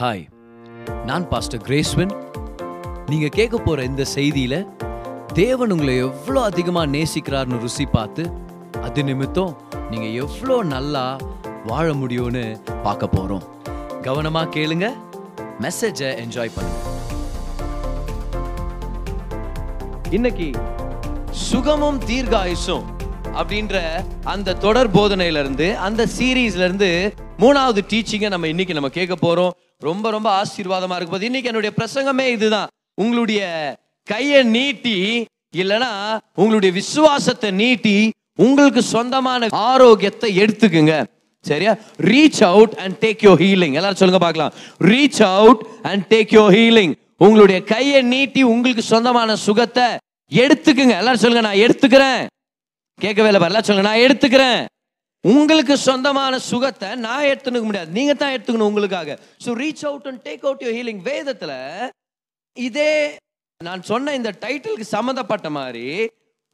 Hi நான் pastor கிரேஸ்வன் நீங்க கேட்க போற இந்த செய்தியில தேவன் உங்களை எவ்வளோ அதிகமா நேசிக்கிறார்னு ருசி பார்த்து அது நிமித்தம் நீங்க எவ்வளோ நல்லா வாழ முடியும்னு பார்க்க போறோம். கவனமா கேளுங்க மெசேஜை என்ஜாய் பண்ணுங்க. இன்னைக்கு சுகமும் தீர்காயுசும் அப்படின்ற அந்த தொடர் போதனையிலிருந்து அந்த சீரீஸ்ல இருந்து மூணாவது டீச்சிங்கை நம்ம இன்னைக்கு நம்ம கேட்க போறோம். ரொம்ப ரொம்ப ஆசீர்வாதமா இருக்கும் போது இன்னைக்கு என்னுடைய பிரசங்கமே இதுதான். உங்களுடைய கையை நீட்டி இல்லைன்னா உங்களுடைய விசுவாசத்தை நீட்டி உங்களுக்கு சொந்தமான ஆரோக்கியத்தை எடுத்துக்குங்க. சரியா? Reach out and take your healing எல்லாரும் சொல்லுங்க பார்க்கலாம். Reach out and take your healing உங்களுடைய கையை நீட்டி உங்களுக்கு சொந்தமான சுகத்தை எடுத்துக்குங்க. எல்லாரும் சொல்லுங்க நான் எடுத்துக்கிறேன். கேட்கவே இல்லை பாரு. எல்லாம் சொல்லுங்க நான் எடுத்துக்கிறேன். உங்களுக்கு சொந்தமான சுகத்தை நான் எடுத்துக்க முடியாது. நீங்க தான் எடுத்துக்கணும் உங்களுக்காக. So reach out and take out your healing வேதத்தில் இதே நான் சொன்ன இந்த டைட்டிலுக்கு சம்மந்தப்பட்ட மாதிரி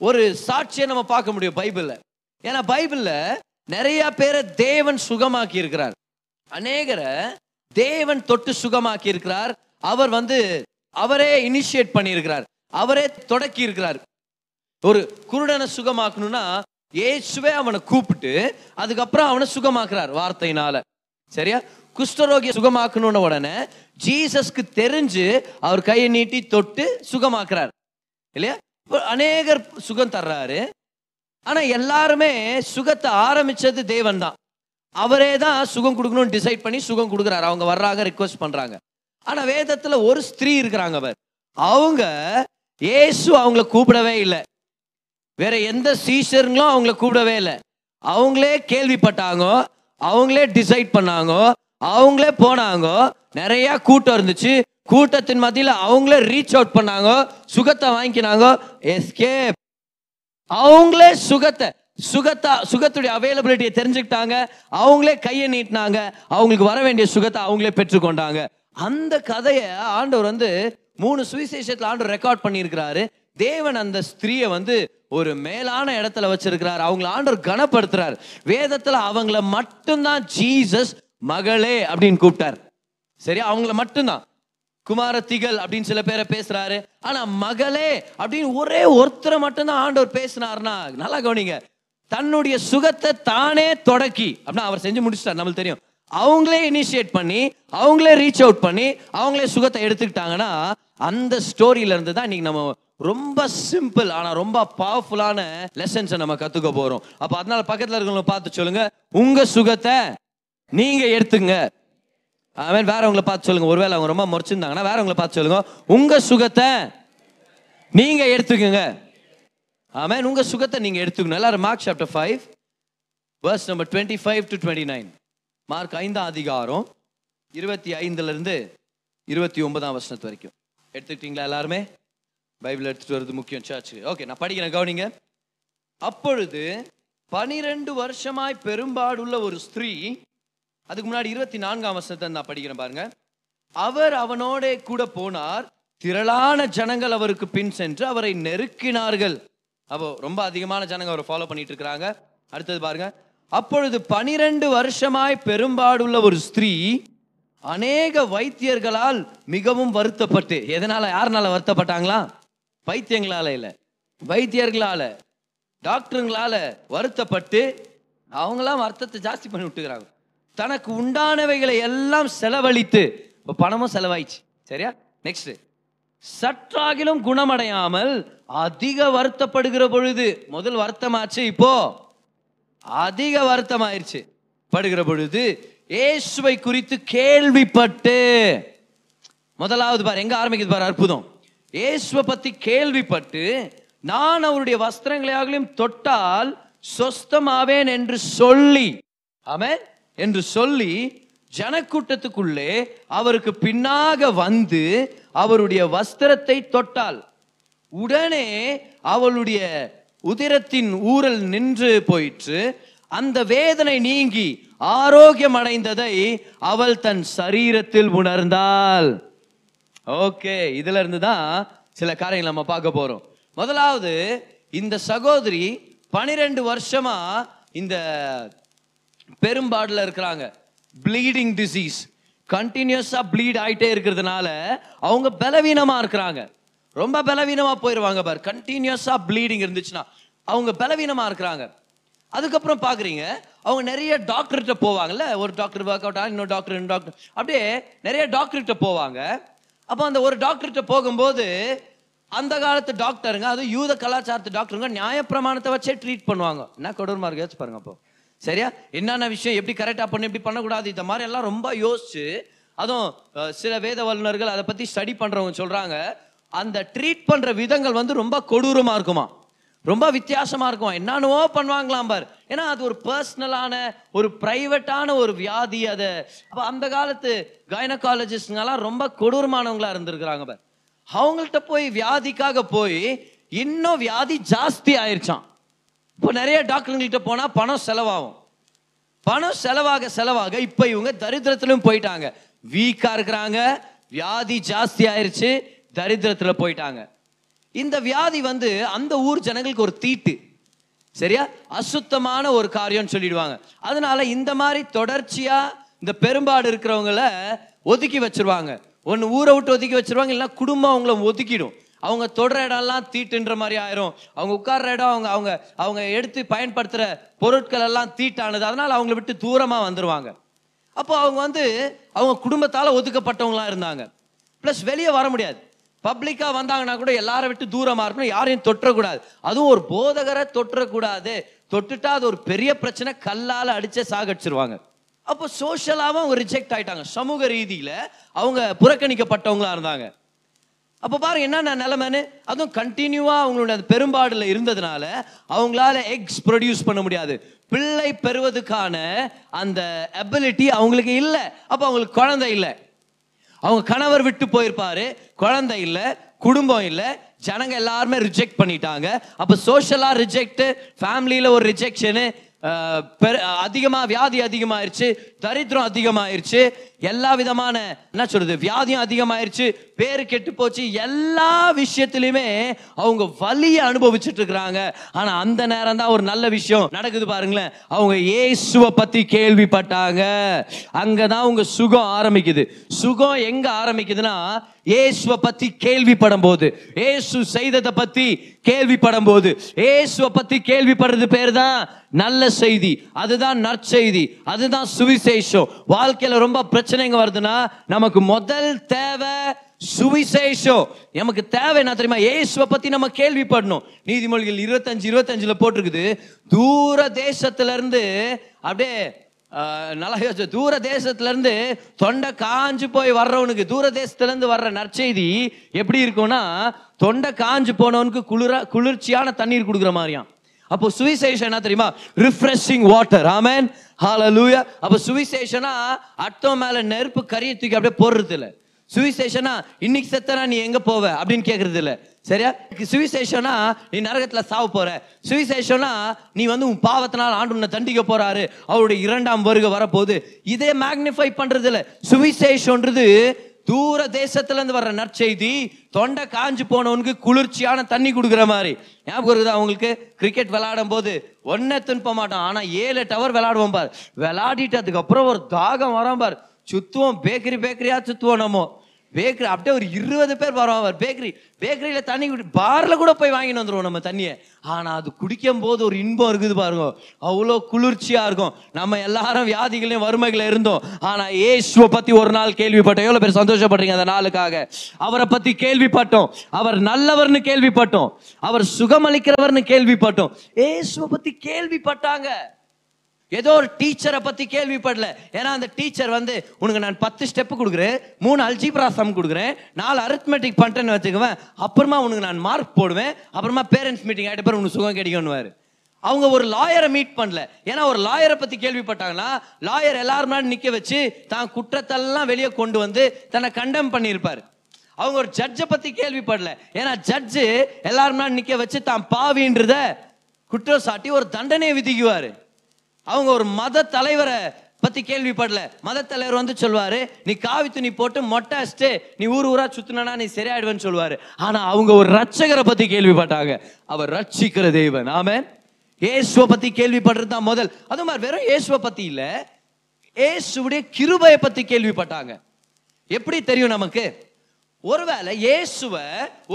ஒரு சாட்சியை நம்ம பார்க்க முடியும் பைபிளில். ஏன்னா பைபிளில் நிறைய பேரை தேவன் சுகமாக்கி இருக்கிறார். அநேகரை தேவன் தொட்டு சுகமாக்கி இருக்கிறார். அவர் வந்து அவரே இனிஷியேட் பண்ணியிருக்கிறார். அவரே தொடக்கி இருக்கிறார். ஒரு குருடனை சுகமாக்கணும்னா இயேசுவே அவனை கூப்பிட்டு அதுக்கப்புறம் அவனை சுகமாக்குறார் வார்த்தையினால. சரியா? குஷ்டரோகிய சுகமாக்கணும்னு உடனே ஜீசஸ்க்கு தெரிஞ்சு அவர் கையை நீட்டி தொட்டு சுகமாக்குறார். இல்லையா? அநேகர் சுகம் தர்றாரு. ஆனா எல்லாருமே சுகத்தை ஆரம்பிச்சது தேவன் தான் அவரே தான் சுகம் கொடுக்கணும்னு டிசைட் பண்ணி சுகம் கொடுக்குறாரு. அவங்க வர்றாங்க ரிக்வஸ்ட் பண்றாங்க. ஆனா வேதத்துல ஒரு ஸ்திரீ இருக்கிறாங்க அவர் அவங்க இயேசு அவங்கள கூப்பிடவே இல்லை. வேற எந்த சீஷருங்களும் அவங்கள கூப்பிடவே இல்லை. அவங்களே கேள்விப்பட்டாங்க அவங்களே டிசைட் பண்ணாங்க அவங்களே போனாங்க நிறைய கூட்டம் இருந்துச்சு. கூட்டத்தின் மத்தியில் அவங்களே ரீச் அவுட் பண்ணாங்க சுகத்தை வாங்கிக்கினாங்க எஸ்கே அவங்களே சுகத்தை சுகத்தா சுகத்துடைய அவைலபிலிட்டியை தெரிஞ்சுக்கிட்டாங்க. அவங்களே கையை நீட்டினாங்க. அவங்களுக்கு வர வேண்டிய சுகத்தை அவங்களே பெற்றுக்கொண்டாங்க. அந்த கதையை ஆண்டவர் வந்து மூணு சுவிசேஷத்தில் ஆண்டவர் ரெக்கார்ட் பண்ணியிருக்கிறாரு. தேவன் அந்த ஸ்திரீயை வந்து ஒரு மேலான இடத்துல வச்சிருக்கிறார். அவங்கள ஆண்டவர் கனப்படுத்துறார். வேதத்துல அவங்கள மட்டும்தான் ஜீசஸ் மகளே அப்படின்னு கூப்பிட்டார். சரி அவங்கள மட்டும்தான். குமாரத்திகள் அப்படின்னு சில பேரை பேசுறாரு. ஆனா மகளே அப்படின்னு ஒரே ஒருத்தரை மட்டும்தான் ஆண்டவர் பேசினார்னா நல்லா கவனிங்க. தன்னுடைய சுகத்தை தானே தொடக்கி அப்படின்னா அவர் செஞ்சு முடிச்சிட்டார் நம்மளுக்கு தெரியும். அவங்களே இனிஷியேட் பண்ணி அவங்களே ரீச் அவுட் பண்ணி அவங்களே சுகத்தை எடுத்துக்கிட்டாங்கன்னா அந்த ஸ்டோரியில இருந்து தான் இன்னைக்கு நம்ம ரொம்ப சிம்பிள் ஆனால் ரொம்ப பவர்ஃபுல்லான லெசன்ஸை நம்ம கற்றுக்க போகிறோம் அப்போ அதனால பக்கத்தில் இருக்கவங்கள பார்த்து சொல்லுங்க. உங்கள் சுகத்தை நீங்கள் எடுத்துங்க. அவன் வேறவங்களை பார்த்து சொல்லுங்க. ஒருவேளை அவங்க ரொம்ப முறைச்சிருந்தாங்கன்னா வேறவங்களை பார்த்து சொல்லுங்க. உங்கள் சுகத்தை நீங்கள் எடுத்துக்கங்க. ஆமென் உங்கள் சுகத்தை நீங்கள் எடுத்துக்கணும். எல்லாரும் Mark chapter five verse number twenty five to twenty nine Mark ஐந்தாம் அதிகாரம் இருபத்தி ஐந்துலேருந்து இருபத்தி ஒன்பதாம் வருஷத்து வரைக்கும். எடுத்துக்கிட்டீங்களா எல்லாருமே? பைபிள் எடுத்துகிட்டு வர்றது முக்கியம் சாச்சு ஓகே நான் படிக்கிறேன் கவனிங்க. அப்பொழுது பனிரெண்டு வருஷமாய் பெரும்பாடுள்ள ஒரு ஸ்திரீ அதுக்கு முன்னாடி இருபத்தி நான்காம் வருஷத்தை நான் படிக்கிறேன் பாருங்க. அவர் அவனோட கூட போனார் திரளான ஜனங்கள் அவருக்கு பின் சென்று அவரை நெருக்கினார்கள். அப்போ ரொம்ப அதிகமான ஜனங்க அவரை ஃபாலோ பண்ணிட்டு இருக்கிறாங்க. அடுத்தது பாருங்க. அப்பொழுது பனிரெண்டு வருஷமாய் பெரும்பாடுள்ள ஒரு ஸ்திரீ அநேக வைத்தியர்களால் மிகவும் வருத்தப்பட்டு எதனால யாருனால வருத்தப்பட்டாங்களா? வைத்தியங்களால இல்லை. வைத்தியர்களால டாக்டருங்களால வருத்தப்பட்டு அவங்களாம் வருத்தத்தை ஜாஸ்தி பண்ணி விட்டுக்கிறாங்க. தனக்கு உண்டானவைகளை எல்லாம் செலவழித்து இப்போ பணமும் செலவாயிடுச்சு. சரியா? நெக்ஸ்ட் சற்றாகிலும் குணமடையாமல் அதிக வருத்தப்படுகிற பொழுது முதல் வருத்தமாச்சு இப்போ அதிக வருத்தமாயிருச்சு. படுகிற பொழுது இயேசுவை குறித்து கேள்விப்பட்டு முதலாவது பாரு எங்க ஆரம்பிக்குது பாரு அற்புதம். இயேசுவை பற்றி கேள்விப்பட்டு நான் அவருடைய வஸ்திரங்களையாகலையும் தொட்டால் சொஸ்தமாவேன் என்று சொல்லி ஆமென் என்று சொல்லி ஜனக்கூட்டத்துக்குள்ளே அவருக்கு பின்னாக வந்து அவருடைய வஸ்திரத்தை தொட்டாள். உடனே அவளுடைய உதிரத்தின் ஊரல் நின்று போயிற்று. அந்த வேதனை நீங்கி ஆரோக்கியம் அடைந்ததை அவள் தன் சரீரத்தில் உணர்ந்தாள். ஓகே இதுல இருந்து தான் சில காரியங்கள் நம்ம பார்க்க போறோம். முதலாவது இந்த சகோதரி பனிரெண்டு வருஷமா இந்த பெரும்பாடுல இருக்கிறாங்க. ப்ளீடிங் டிசீஸ் கண்டினியூஸா ப்ளீட் ஆயிட்டே இருக்கிறதுனால அவங்க பலவீனமா இருக்கிறாங்க. ரொம்ப பலவீனமா போயிடுவாங்க பார். கண்டினியூஸா ப்ளீடிங் இருந்துச்சுன்னா அவங்க பலவீனமா இருக்கிறாங்க. அதுக்கப்புறம் பார்க்குறீங்க அவங்க நிறைய டாக்டர்கிட்ட போவாங்கல்ல? ஒரு டாக்டர் ஒர்க் அவுட் இன்னொரு டாக்டர் இன்னொரு டாக்டர் அப்படியே நிறைய டாக்டர்கிட்ட போவாங்க. அப்போ அந்த ஒரு டாக்டர்கிட்ட போகும்போது அந்த காலத்து டாக்டருங்க அது யூத கலாச்சாரத்து டாக்டருங்க நியாயப்பிரமாணத்தை வச்சே ட்ரீட் பண்ணுவாங்க. என்ன கொடூரமாக இருக்கு யோசிச்சு பாருங்க அப்போ. சரியா? என்னென்ன விஷயம் எப்படி கரெக்டாக பண்ணு எப்படி பண்ணக்கூடாது இந்த மாதிரி எல்லாம் ரொம்ப யோசிச்சு அதுவும் சில வேத வல்லுநர்கள் அதை பற்றி ஸ்டடி பண்ணுறவங்க சொல்கிறாங்க அந்த ட்ரீட் பண்ணுற விதங்கள் வந்து ரொம்ப கொடூரமாக இருக்குமா? ரொம்ப வித்தியாசமாக இருக்கும். என்னென்னவோ பண்ணுவாங்களாம் பார். ஏன்னா அது ஒரு பர்சனலான ஒரு ப்ரைவேட்டான ஒரு வியாதி அது. அப்போ அந்த காலத்து கைனகாலஜிஸ்ட்ங்கெல்லாம் ரொம்ப கொடூரமானவங்களாக இருந்திருக்கிறாங்க பார். அவங்கள்ட்ட போய் வியாதிக்காக போய் இன்னும் வியாதி ஜாஸ்தி ஆயிடுச்சான் இப்போ நிறைய டாக்டருங்கள்கிட்ட போனால் பணம் செலவாகும். பணம் செலவாக செலவாக இப்போ இவங்க தரித்திரத்திலும் போயிட்டாங்க. வீக்காக இருக்கிறாங்க. வியாதி ஜாஸ்தி ஆயிடுச்சு தரித்திரத்தில் போயிட்டாங்க. இந்த வியாதி வந்து அந்த ஊர் ஜனங்களுக்கு ஒரு தீட்டு. சரியா? அசுத்தமான ஒரு காரியம்னு சொல்லிடுவாங்க. அதனால இந்த மாதிரி தொடர்ச்சியா இந்த பெரும்பாடு இருக்கிறவங்கள ஒதுக்கி வச்சிருவாங்க. ஒன்று ஊரை விட்டு ஒதுக்கி வச்சிருவாங்க இல்லைன்னா குடும்பம் அவங்கள ஒதுக்கிடும். அவங்க தொடுற இடம்லாம் தீட்டுன்ற மாதிரி ஆயிரும். அவங்க உட்கார்ற இடம் அவங்க அவங்க அவங்க எடுத்து பயன்படுத்துகிற பொருட்கள் எல்லாம் தீட்டானது. அதனால அவங்கள விட்டு தூரமாக வந்துடுவாங்க அப்போ அவங்க வந்து அவங்க குடும்பத்தால் ஒதுக்கப்பட்டவங்களாம் இருந்தாங்க. ப்ளஸ் வெளியே வர முடியாது. பப்ளிக்காக வந்தாங்கன்னா கூட எல்லாரை விட்டு தூரமாக இருக்கணும் யாரையும் தொற்றக்கூடாது. அதுவும் ஒரு போதகரை தொற்றக்கூடாது. தொட்டுட்டா அது ஒரு பெரிய பிரச்சனை கல்லால் அடிச்சே சாகடிச்சிருவாங்க. அப்போ சோஷியலாகவும் அவங்க ரிஜெக்ட் ஆயிட்டாங்க. சமூக ரீதியில் அவங்க புறக்கணிக்கப்பட்டவங்களா இருந்தாங்க. அப்போ பாருங்க என்னென்ன நிலைமைன்னு? அதுவும் கண்டினியூவாக அவங்களோட அந்த இருந்ததுனால அவங்களால எக்ஸ் ப்ரொடியூஸ் பண்ண முடியாது. பிள்ளை பெறுவதுக்கான அந்த அபிலிட்டி அவங்களுக்கு இல்லை. அப்போ அவங்களுக்கு குழந்தை இல்லை. அவங்க கணவர் விட்டு போயிருப்பாரு. குழந்தை இல்லை குடும்பம் இல்லை. ஜனங்க எல்லாருமே ரிஜெக்ட் பண்ணிட்டாங்க. அப்போ சோஷலாக ரிஜெக்ட் ஃபேமிலியில் ஒரு ரிஜெக்ஷனு அதிகமா வியாதி அதிகமாயிருச்சு தரித்திரம் அதிகமாயிருச்சு எல்லா விதமான என்ன சொல்றது வியாதியும் அதிகமாயிருச்சு பேரு கெட்டு போச்சு எல்லா விஷயத்திலுமே அவங்க வலியை அனுபவிச்சுட்டு இருக்கிறாங்க ஆனா அந்த நேரம் தான் ஒரு நல்ல விஷயம் நடக்குது பாருங்களேன். அவங்க இயேசுவை பத்தி கேள்விப்பட்டாங்க. அங்கதான் உங்க சுகம் ஆரம்பிக்குது. சுகம் எங்க ஆரம்பிக்குதுன்னா இயேசுவை பத்தி கேள்விப்படும் போது இயேசு செய்ததை பத்தி கேள்விப்படும் போது இயேசுவை பத்தி கேள்விப்படுறது பேர் தான் நல்ல செய்தி அதுதான் நற்செய்தி அதுதான் சுவிசேஷம். வாழ்க்கையில ரொம்ப பிரச்சனைங்க வருதுன்னா நமக்கு முதல் தேவை சுவிசேஷம். நமக்கு தேவை என்ன தெரியுமா? இயேசுவை பத்தி நம்ம கேள்விப்படணும். நீதிமொழிகள் இருபத்தஞ்சு இருபத்தஞ்சுல போட்டிருக்குது தூர தேசத்துல இருந்து அப்படியே நல்லா யோசிச்சு. தூர தேசத்துலேருந்து தொண்டை காஞ்சு போய் வர்றவனுக்கு தூர தேசத்துலேருந்து வர்ற நற்செய்தி எப்படி இருக்கும்னா தொண்டை காஞ்சு போனவனுக்கு குளிர குளிர்ச்சியான தண்ணீர் கொடுக்குற மாதிரியாம். அப்போ சுவிசேஷம் என்ன தெரியுமா? ரிஃப்ரெஷிங் வாட்டர் ஆமேன் ஹால லூயா அப்போ சுவிசேஷனா அட்டம் மேலே நெருப்பு கரியை தூக்கி அப்படியே போடுறது இல்லை சுவிசேஷனா இன்னைக்கு செத்தனா நீ எங்க போவ? அப்படின்னு கேக்குறது இல்ல சரியா சுவிசேஷனா நீ நரகத்துல சாவ போற. சுவிசேஷனா நீ வந்து உன் பாவத்தினால் ஆண்டு உன்னை தண்டிக்க போறாரு. அவருடைய இரண்டாம் வருகை வரப்போகுது. இதே மேக்னிஃபை பண்றது இல்ல சுவிசேஷன்றது தூர தேசத்துல இருந்து வர்ற நற்செய்தி தொண்டை காஞ்சு போனவனுக்கு குளிர்ச்சியான தண்ணி கொடுக்குற மாதிரி. ஞாபகம் இருக்குது அவங்களுக்கு கிரிக்கெட் விளையாடும் போது ஒன்னே துன்ப மாட்டோம் ஆனா ஏழு டவர் விளையாடுவோம் பார். விளையாடிட்டு அதுக்கப்புறம் ஒரு தாகம் வரோம் பார். சுத்துவோம் பேக்கரி பேக்கரியா சுத்துவோம் நம்ம. பேக்கரி அப்படியே ஒரு இருபது பேர் வரோம் அவர். பேக்கரி பேக்கரியில் தண்ணி குடி பார்ல கூட போய் வாங்கிட்டு வந்துடுவோம் நம்ம தண்ணியை. ஆனால் அது குடிக்கும் போது ஒரு இன்பம் இருக்குது பாருங்க. அவ்வளோ குளிர்ச்சியாக இருக்கும். நம்ம எல்லாரும் வியாதிகளையும் வறுமைகளை இருந்தோம். ஆனால் ஏசுவை பற்றி ஒரு நாள் கேள்விப்பட்டோம். எவ்வளோ பேர் சந்தோஷப்படுறீங்க அந்த நாளுக்காக? அவரை பற்றி கேள்விப்பட்டோம். அவர் நல்லவர்னு கேள்விப்பட்டோம். அவர் சுகமளிக்கிறவர்னு கேள்விப்பட்டோம். ஏசுவை பற்றி கேள்விப்பட்டாங்க. ஏதோ ஒரு டீச்சரை பத்தி கேள்விப்படல. ஏன்னா அந்த டீச்சர் வந்து உனக்கு நான் பத்து ஸ்டெப் கொடுக்குறேன் மூணு அல்ஜிப்ரா சம் கொடுக்குறேன் நாலு அரித்மெட்டிக் பண்ணிட்டேன்னு வச்சுக்குவேன் அப்புறமா உனக்கு நான் மார்க் போடுவேன் அப்புறமா பேரண்ட்ஸ் மீட்டிங் ஆகிட்ட பேர் உனக்கு சுகம் கிடைக்கும்னுவாரு. அவங்க ஒரு லாயரை மீட் பண்ணல. ஏன்னா ஒரு லாயரை பத்தி கேள்விப்பட்டாங்கன்னா லாயர் எல்லாருமே முன்னாடி நிக்க வச்சு தான் குற்றத்தெல்லாம் வெளியே கொண்டு வந்து தன்னை கண்டெம் பண்ணியிருப்பாரு. அவங்க ஒரு ஜட்ஜை பத்தி கேள்விப்படல. ஏன்னா ஜட்ஜு எல்லாருமே முன்னாடி நிக்க வச்சு தான் பாவின்றத குற்றம் சாட்டி ஒரு தண்டனையை விதிக்குவாரு. அவங்க ஒரு மத தலைவரை பத்தி கேள்விப்படல. மத தலைவர் வந்து சொல்வாரு நீ காவி துணி போட்டு மொட்டை அடிச்சுட்டு நீ ஊர் ஊரா சுத்தினா நீ சரியாயிடுவேன்னு சொல்லுவாரு ஆனா அவங்க ஒரு ரட்சகரை பத்தி கேள்விப்பட்டாங்க. அவர் ரட்சிக்கிற தெய்வன் ஆமென். இயேசுவை பத்தி கேள்விப்படுறது தான் முதல். அது மாதிரி வெறும் இயேசுவை பத்தி இல்ல இயேசுடைய கிருபையை பத்தி கேள்விப்பட்டாங்க. எப்படி தெரியும் நமக்கு? ஒருவேளை இயேசுவ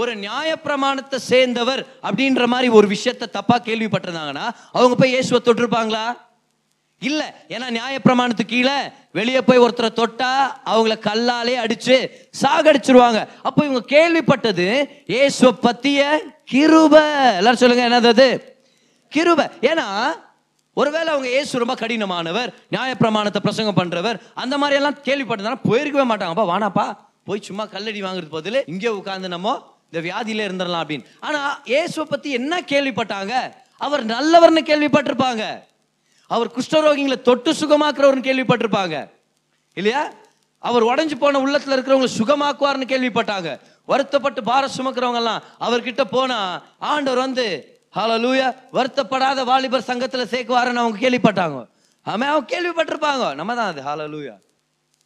ஒரு நியாயப்பிரமாணத்தை சேர்ந்தவர் அப்படின்ற மாதிரி ஒரு விஷயத்த தப்பா கேள்விப்பட்டிருந்தாங்கன்னா அவங்க போய் இயேசுவை தொட்டிருப்பாங்களா? இல்லை ஏன்னா நியாயப்பிரமாணத்துக்கு கீழே வெளியே போய் ஒருத்தரை தொட்டா அவங்கள கல்லாலே அடிச்சு சாகடிச்சிருவாங்க. அப்போ இவங்க கேள்விப்பட்டது ஏசுவ பத்திய கிருப. எல்லாரும் சொல்லுங்க என்னது அது? கிருப. ஏன்னா ஒருவேளை அவங்க ஏசு ரொம்ப கடினமானவர் நியாயப்பிரமாணத்தை பிரசங்கம் பண்றவர் அந்த மாதிரி எல்லாம் கேள்விப்பட்டிருந்தா போயிருக்கவே மாட்டாங்கப்பா வானாப்பா போய் சும்மா கல்லடி வாங்குறது பதில் இங்கே உட்கார்ந்து நம்ம இந்த வியாதியில இருந்துடலாம் அப்படின்னு. ஆனா இயேசுவை பத்தி என்ன கேள்விப்பட்டாங்க? அவர் நல்லவர்னு கேள்விப்பட்டிருப்பாங்க. அவர் குஷ்டரோகிங்களை தொட்டு சுகமாக்குறவர்னு கேள்விப்பட்டிருப்பாங்க. இல்லையா? அவர் உடஞ்சு போன உள்ளத்துல இருக்கிறவங்க சுகமாக்குவார்னு கேள்விப்பட்டாங்க. வருத்தப்பட்டு பார சுமக்கிறவங்க எல்லாம் அவர்கிட்ட போனா ஆண்டவர் வந்து ஹalleluya வருத்தப்படாத வாலிபர் சங்கத்துல சேர்க்குவாருன்னு அவங்க கேள்விப்பட்டாங்க. ஆமா அவங்க கேள்விப்பட்டிருப்பாங்க. நம்ம தான் அது ஹalleluya.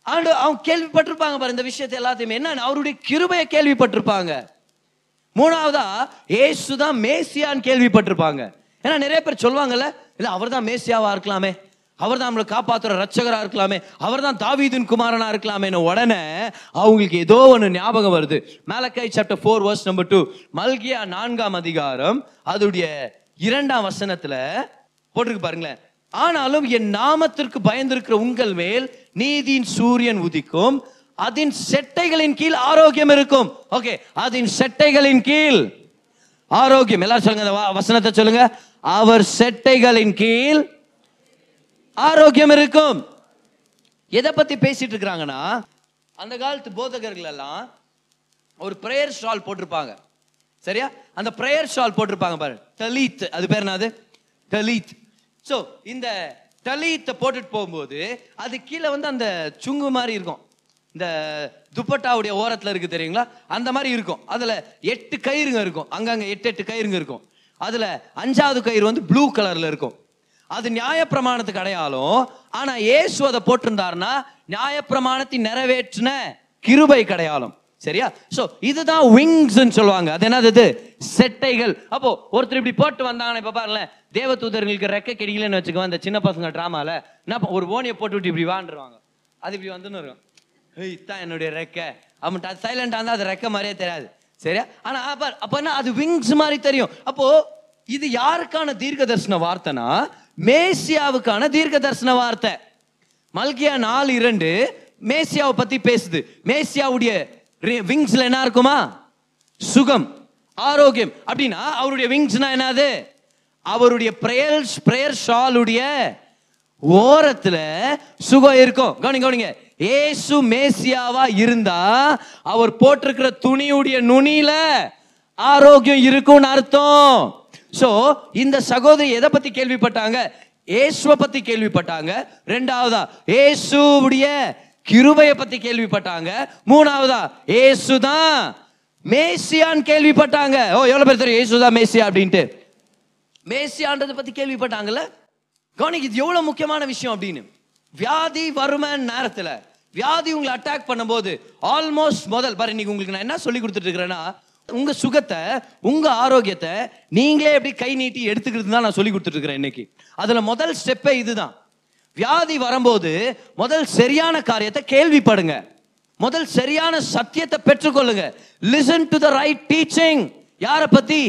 ஆண்டு அவங்க கேள்விப்பட்டிருப்பாங்க பாரு இந்த விஷயத்தை எல்லாத்தையுமே. என்ன அவருடைய கிருபையை கேள்விப்பட்டிருப்பாங்க. மூணாவதா ஏசு தான் மேசியான்னு கேள்விப்பட்டிருப்பாங்க. ஏன்னா நிறைய பேர் சொல்லுவாங்கல்ல இல்லை அவர் தான் மேசியாவாக இருக்கலாமே? அவர் தான் நம்மளை காப்பாற்றுற ரட்சகராக இருக்கலாமே? அவர் தான் தாவீதின் குமாரனாக இருக்கலாமேன்னு உடனே அவங்களுக்கு ஏதோ ஒன்று ஞாபகம் வருது. Malachi chapter four verse number two மல்கியா நான்காம் அதிகாரம் அதோடைய இரண்டாம் வசனத்தில் போட்டிருக்கு பாருங்களேன். ஆனாலும் என் நாமத்திற்கு பயந்திருக்கிற உங்கள் மேல் நீதியின் சூரியன் உதிக்கும். அதன் செட்டைகளின் கீழ் ஆரோக்கியம் இருக்கும். ஓகே அதன் செட்டைகளின் கீழ் ஆரோக்கியம். எல்லாரும் சொல்லுங்க வ- வசனத்தை சொல்லுங்க. அவர் செட்டைகளின் கீழ் ஆரோக்கியம் இருக்கும். எதை பத்தி பேசிட்டு இருக்கிறாங்கன்னா அந்த காலத்து போதகர்கள் எல்லாம் ஒரு பிரேயர் ஸ்டால் போட்டிருப்பாங்க. சரியா? அந்த பிரேயர் ஸ்டால் போட்டிருப்பாங்க பாரு. தலீத். அது பேர் என்னது? தலீத். ஸோ இந்த தலீத்தை போட்டுட்டு போகும்போது அது கீழே வந்து அந்த சுங்கு மாதிரி இருக்கும். இந்த துப்பட்டாவுடைய ஓரத்தில் இருக்குது தெரியுங்களா? அந்த மாதிரி இருக்கும். அதில் எட்டு கயிறுங்க இருக்கும். அங்கங்கே எட்டு எட்டு கயிறுங்க இருக்கும். அதில் அஞ்சாவது கயிறு வந்து ப்ளூ கலரில் இருக்கும். அது நியாயப்பிரமாணத்துக்கு அடையாளம். ஆனால் இயேசு அதை போட்டிருந்தாருன்னா நியாயப்பிரமாணத்தை நிறைவேற்றின கிருபை கடையாளம். சரியா? ஸோ இதுதான் விங்ஸ் சொல்லுவாங்க. அது என்னது இது? செட்டைகள். அப்போ ஒருத்தர் இப்படி போட்டு வந்தாங்கன்னா இப்போ பாருங்களேன் தேவதூதர்களுக்கு ரெக்க கிடைக்கலன்னு வச்சுக்கோ அந்த சின்ன பசங்க ட்ராமாவில் என்ன ஒரு ஓனியை போட்டு விட்டு இப்படி வாண்டுருவாங்க அது இப்படி வந்துன்னு இருக்கும். ஏய் என்னுடைய ரெக்கை. அவன்ட்டு அது இருந்தால் அது ரெக்கை மாதிரியே தெரியாது. சரியா? ஆனால் அப்போ அப்போனா அது விங்ஸ் மாதிரி தெரியும். அப்போது இது யாருக்கான தீர்க்க தரிசன வார்த்தைனா மேசியாவுக்கான தீர்க்க தரிசன வார்த்தை. மல்கியா நாலு இரண்டு மேசியாவை பற்றி பேசுது. மேசியாவுடைய விங்ஸில் என்ன இருக்குமா? சுகம் ஆரோக்கியம். அப்படின்னா அவருடைய விங்ஸ்னா என்னது? அவருடைய பிரேயர் பிரேயர் ஷாலுடைய ஓரத்துல சுகம் இருக்கும். கவனிங்க கவனிங்க. ஏசு மேசியாவா இருந்தா அவர் போட்டிருக்கிற துணியுடைய நுனியில ஆரோக்கியம் இருக்கும்னு அர்த்தம். சோ இந்த சகோதரி எதை பத்தி கேள்விப்பட்டாங்க? ஏசுவை பத்தி கேள்விப்பட்டாங்க. ரெண்டாவதா ஏசுடைய கிருபையை பத்தி கேள்விப்பட்டாங்க. மூணாவதா ஏசுதான் மேசியான்னு கேள்விப்பட்டாங்க. ஓ எவ்வளவு பேர் தெரியும்? ஏசுதான் மேசியா அப்படின்ட்டு. மேசியான்றதை பத்தி கேள்விப்பட்டாங்கல்ல? கவனிக்கு இது எவ்வளவு முக்கியமான விஷயம் அப்படின்னு. வியாதி வறுமை நேரத்துல வியாதி உங்களை அட்டாக் பண்ணும்போது ஆல்மோஸ்ட் முதல் பாரு இன்னைக்கு உங்களுக்கு நான் என்ன சொல்லி கொடுத்துட்டு இருக்கிறேன்னா உங்க சுகத்தை உங்க ஆரோக்கியத்தை நீங்களே எப்படி கை நீட்டி எடுத்துக்கிறது தான் நான் சொல்லி கொடுத்துட்டு இருக்கிறேன் இன்னைக்கு. அதுல முதல் ஸ்டெப்பே இதுதான். வியாதி வரும்போது முதல் சரியான காரியத்தை கேள்விப்படுங்க. முதல் சரியான சத்தியத்தை பெற்றுக்கொள்ளுங்க. Listen to the right teaching யாரை பத்தி?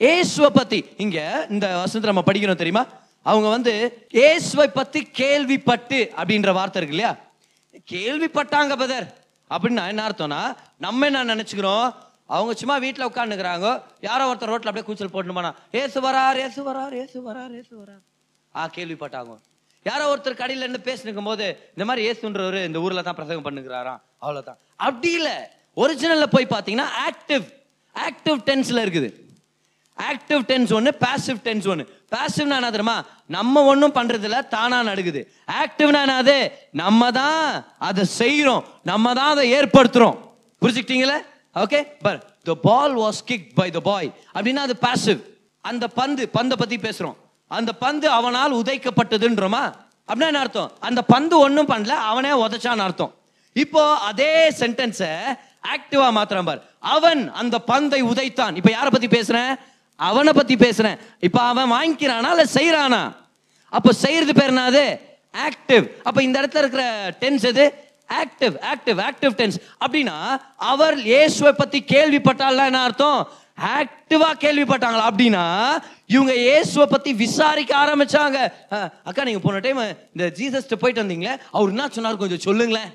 ஏசுவை பத்தி. இங்க இந்த வசனத்தை நம்ம படிக்கிறோம் தெரியுமா? அவங்க வந்து இயேசுவை பத்தி கேள்விப்பட்டு அப்படின்ற வார்த்தை இருக்கு இல்லையா? கேள்விப்பட்டாங்க பதர் அப்படின்னா என்ன அர்த்தம்னா நம்ம என்ன நினைச்சுக்கிறோம்? அவங்க சும்மா வீட்டில் உட்காந்துக்கிறாங்க யாரோ ஒருத்தர் ரோட்ல அப்படியே கூச்சல் போட்டுமானா ஏசு வரார் ஏசு வரார் ஏசு வரார் ஏசு வரார். ஆ கேள்விப்பட்டாங்க. யாரோ ஒருத்தர் கடையில் இருந்து பேசினுக்கும் போது இந்த மாதிரி ஏசுன்றவர் இந்த ஊரில் தான் பிரசங்கம் பண்ணுகிறாராம். அவ்வளோதான் அப்படி இல்லை. ஒரிஜினலில் போய் பார்த்தீங்கன்னா ஆக்டிவ் ஆக்டிவ் டென்ஸில் இருக்குது. ஆக்டிவ் டென்ஸ் ஒன்று பேசிவ் டென்ஸ் ஒன்று பேசிவ்னா என்ன தெரியுமா? நம்ம ஒன்றும் பண்ணுறதில்ல தானாக நடக்குது ஆக்டிவ்னா என்னது? நம்ம தான் அதை செய்கிறோம் நம்ம தான் அதை ஏற்படுத்துகிறோம் புரிஞ்சுக்கிட்டீங்களா? Okay for the ball was kick by the boy அப்படின்னா அது பேசிவ் அந்த பந்து பந்தை பற்றி பேசுகிறோம் அந்த பந்து அவனால் உதைக்கப்பட்டதுன்றோமா? அப்படின்னா என்ன அர்த்தம்? அந்த பந்து ஒன்றும் பண்ணல அவனே உதைச்சான்னு அர்த்தம். இப்போ அதே சென்டென்ஸை ஆக்டிவா மாத்திரம் பார். அவன் அந்த பந்தை உதைத்தான். இப்போ யாரை பற்றி பேசுகிறேன் அவனை பத்தி பேசுறேன். இப்போ அவன் வாங்கிக்கிறானா இல்ல செய்யறானா அப்போ செய்யறது பேர் என்னது? ஆக்டிவ் அப்ப இந்த இடத்துல இருக்கிற டென்ஸ் எது? ஆக்டிவ் ஆக்டிவ் ஆக்டிவ் டென்ஸ் அப்படின்னா அவர் இயேசுவை பத்தி கேள்விப்பட்டால என்ன அர்த்தம்? ஆக்டிவா கேள்விப்பட்டாங்களா? அப்படின்னா இவங்க இயேசுவை பத்தி விசாரிக்க ஆரம்பிச்சாங்க. அக்கா நீங்க போன டைம் இந்த ஜீசஸ் போயிட்டு வந்தீங்களே? அவர் என்ன சொன்னார் கொஞ்சம் சொல்லுங்களேன்.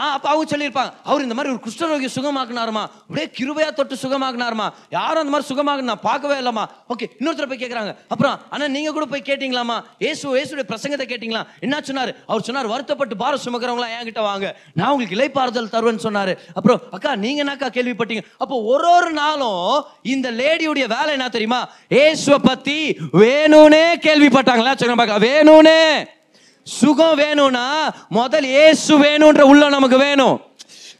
ஆ அப்போ அவங்க சொல்லியிருப்பாங்க அவர் இந்த மாதிரி ஒரு குஷ்டரோகி சுகமாக்குனாருமா? அப்படியே கிருபையா தொட்டு சுகமாக்குனாருமா? யாரும் அந்த மாதிரி சுகமாக்கு நான் பார்க்கவே இல்லைம்மா. ஓகே இன்னொருத்தர் போய் கேட்குறாங்க அப்புறம் ஆனால் நீங்கள் கூட போய் கேட்டிங்களாமா ஏசு ஏசுடைய பிரசங்கத்தை கேட்டிங்களா? என்ன சொன்னாரு? அவர் சொன்னார் வருத்தப்பட்டு பாரம் சுமக்கிறவங்களாம் என்கிட்ட வாங்க. நான் உங்களுக்கு இலைப்பாறுதல் தருவேன்னு சொன்னார். அப்புறம் அக்கா நீங்கள் என்னக்கா கேள்விப்பட்டீங்க? அப்போ ஒரு ஒரு நாளும் இந்த லேடியுடைய வேலை என்ன தெரியுமா? ஏசுவை பற்றி வேணும்னே கேள்விப்பட்டாங்களா? சொல்லுங்க பார்க்க வேணும்னே. சுகம் வேணும்னா முதல் ஏசு வேணும்ன்ற உள்ள நமக்கு வேணும்.